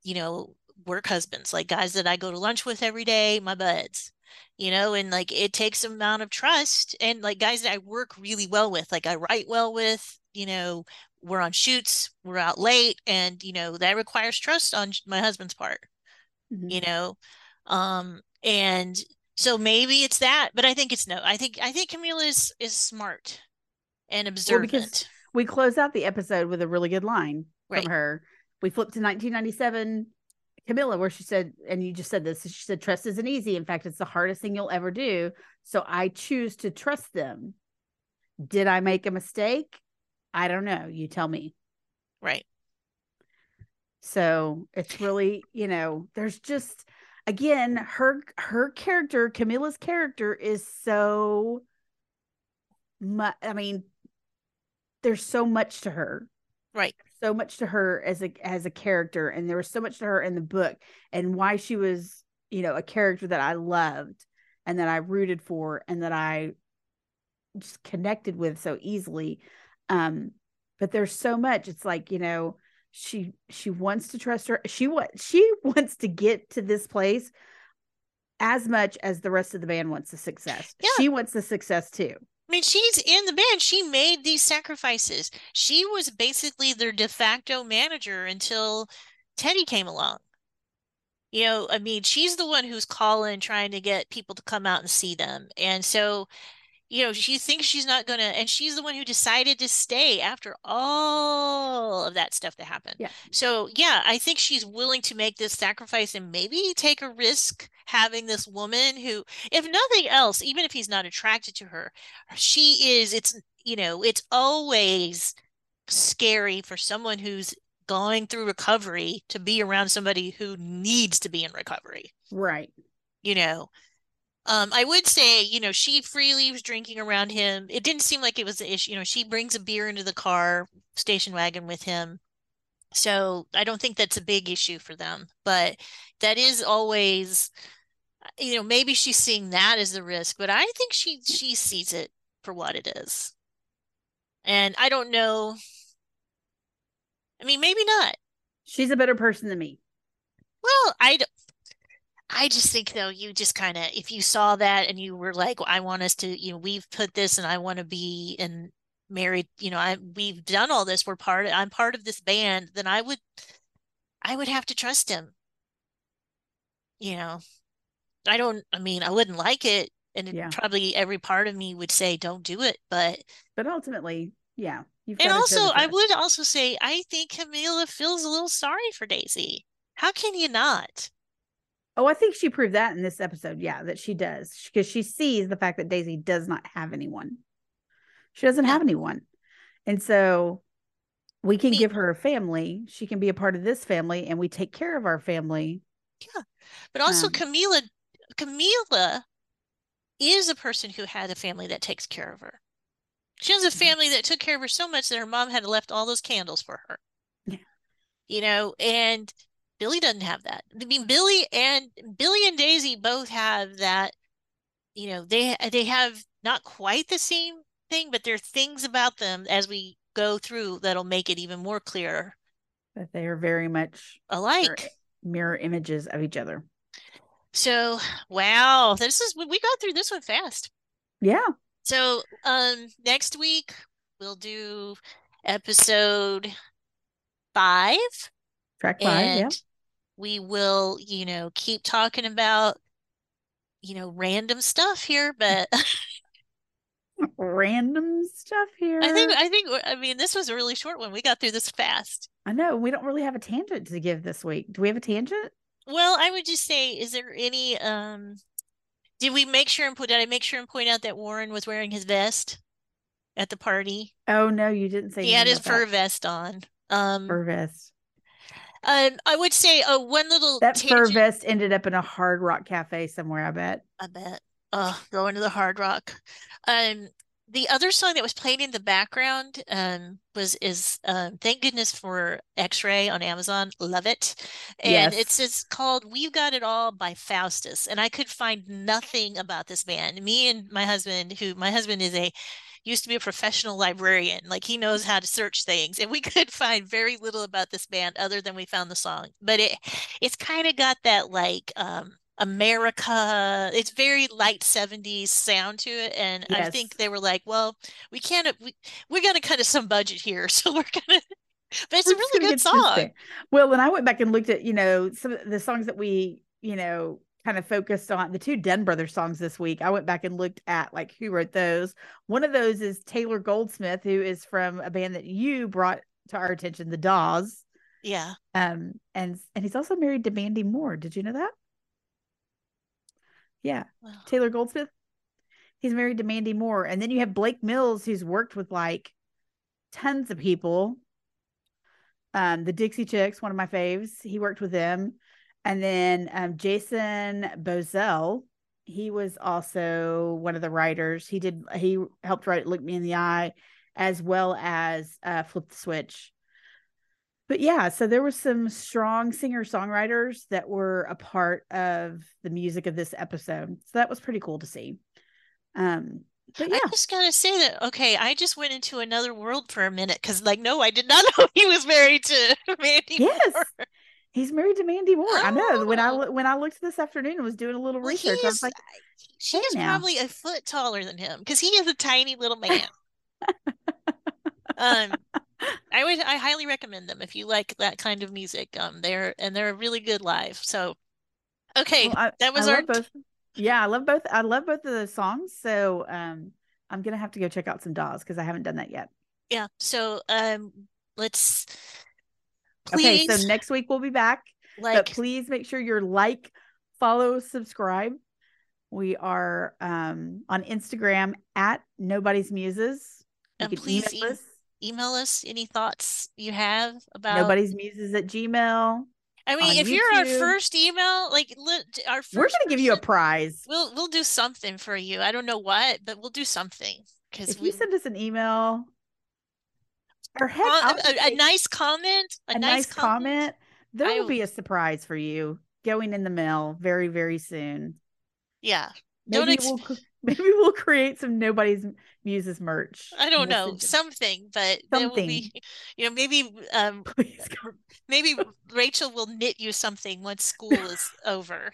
you know, work husbands, like guys that I go to lunch with every day, my buds, you know, and like it takes an amount of trust and like guys that I work really well with, like I write well with, you know, we're on shoots, we're out late, and you know, that requires trust on my husband's part, Mhm. you know. Um, and so maybe it's that, but I think it's no. I think I think Camila is is smart and Well, observant. because we close out the episode with a really good line Right. from her. We flipped to 1997, Camila, where she said, and you just said this, she said, trust isn't easy. In fact, it's the hardest thing you'll ever do. So I choose to trust them. Did I make a mistake? I don't know. You tell me. Right. So it's really, you know, there's just again her her character, Camila's character is so much. I mean, there's so much to her, Right. so much to her as a as a character, and there was so much to her in the book, and why she was, you know, a character that I loved and that I rooted for, and that I just connected with so easily. Um, but there's so much. It's like you know she she wants to trust her she what she wants to get to this place as much as the rest of the band wants the success Yeah. she wants the success too I mean, she's in the band. She made these sacrifices. She was basically their de facto manager until Teddy came along. You know, I mean, she's the one who's calling, trying to get people to come out and see them. And so, you know, she thinks she's not going to, and she's the one who decided to stay after all of that stuff that happened. Yeah. So, yeah, I think she's willing to make this sacrifice and maybe take a risk having this woman who, if nothing else, even if he's not attracted to her, she is, it's, you know, it's always scary for someone who's going through recovery to be around somebody who needs to be in recovery right you know um i would say you know she freely was drinking around him. It didn't seem like it was an issue you know she brings a beer into the car station wagon with him. So i don't think that's a big issue for them but that is always you know maybe she's seeing that as the risk but i think she she sees it for what it is. And i don't know. I mean maybe not. She's a better person than me. Well, I, I just think though, you just kind of, if you saw that and you were like, I want us to, you know, we've put this and I want to be and married, you know, I we've done all this. We're part of, I'm part of this band, then I would, I would have to trust him. You know, I don't, I mean, I wouldn't like it. And it- Yeah. probably every part of me would say, don't do it. But, but ultimately yeah you've and also, I would also say, I think Camila feels a little sorry for Daisy. How can you not? Oh i think she proved that in this episode yeah that she does because she sees the fact that daisy does not have anyone she doesn't have anyone and so we can Me- give her a family she can be a part of this family and we take care of our family Yeah. But also Um, Camila Camila is a person who had a family that takes care of her. She has a Mhm. family that took care of her so much that her mom had left all those candles for her. Yeah. You know, and Billy doesn't have that. I mean, Billy and Billy and Daisy both have that, you know, they they have not quite the same thing, but there are things about them as we go through that'll make it even more clear that they are very much alike. mirror images of each other So, wow, this is we got through this one fast. yeah So, um, next week we'll do episode five, track five yeah and we will, you know, keep talking about, you know, random stuff here. But random stuff here I think, I think, I mean, this was a really short one. We got through this fast. I know we don't really have a tangent to give this week do we have a tangent Well, I would just say, is there any, um, did we make sure and put, did I make sure and point out that Warren was wearing his vest at the party? oh no you didn't say He had his fur vest on. Um, fur vest Um, I would say, oh, one little that fur vest ended up in a hard rock cafe somewhere i bet I bet. Oh, going to the Hard Rock. Um, the other song that was played in the background um was is um Thank Goodness for X-Ray on Amazon. Love it. And Yes. it's it's called We've Got It All by Faustus. And I could find nothing about this band. Me and my husband, who my husband is a used to be a professional librarian. Like he knows how to search things, and we could find very little about this band other than we found the song. But it it's kind of got that like um America. It's very light 70s sound to it. And yes. I think they were like, well, we can't, we, we're going to cut some budget here. So we're going to, but it's we're a really good song. Well, when I went back and looked at, you know, some of the songs that we, you know, kind of focused on the two Dunne Brothers songs this week. I went back and looked at like who wrote those. One of those is Taylor Goldsmith, who is from a band that you brought to our attention, the Dawes. Yeah. Um, and and he's also married to Mandy Moore. Did you know that? Yeah. Wow. Taylor Goldsmith. He's married to Mandy Moore. And then you have Blake Mills, who's worked with like tons of people. Um, the Dixie Chicks, one of my faves. He worked with them. And then um, Jason Boesel, he was also one of the writers. He did he helped write Look Me in the Eye as well as uh, Flip the Switch but yeah, so there were some strong singer songwriters that were a part of the music of this episode. So that was pretty cool to see. Um, but yeah. I just gotta say that okay, I just went into another world for a minute because, like, no, I did not know he was married to Mandy. Yes, Moore. He's married to Mandy Moore. Oh. I know. When I oh. when I looked this afternoon and was doing a little well, research, I was like, "She's hey probably a foot taller than him because he is a tiny little man." um, I would I highly recommend them if you like that kind of music. Um, they're and they're a really good live. So, okay, well, I, that was I our. Both, yeah, I love both. I love both of those songs. So, um, I'm gonna have to go check out some Dawes because I haven't done that yet. Yeah. So, um, let's. Please, okay, so next week we'll be back. Like, but please make sure you're like, follow, subscribe. We are um on Instagram at Nobody's Muses. You and please email us email us any thoughts you have about nobody's muses at gmail i mean if YouTube. you're our first email like our first we're gonna give you a prize we'll we'll do something for you i don't know what but we'll do something because if we, you send us an email or heck, a, a, nice comment a, a nice, nice comment, comment, there will be a surprise for you going in the mail very very soon yeah maybe ex- we'll maybe we'll create some nobody's muses merch. I don't know something, but something. Be, you know, maybe um, maybe Rachel will knit you something once school is over.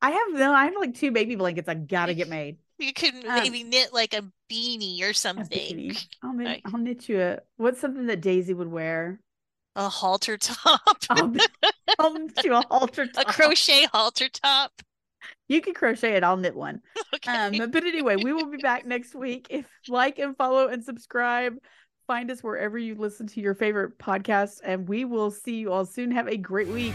I have no. I have like two baby blankets. I gotta get made. You could um, maybe knit like a beanie or something. Beanie. I'll, knit, I'll knit you a. What's something that Daisy would wear? A halter top. I'll, I'll knit you a halter top. A crochet halter top you can crochet it. I'll knit one. Okay. Um, but anyway, we will be back next week. If like and follow and subscribe, find us wherever you listen to your favorite podcast, and we will see you all soon. Have a great week.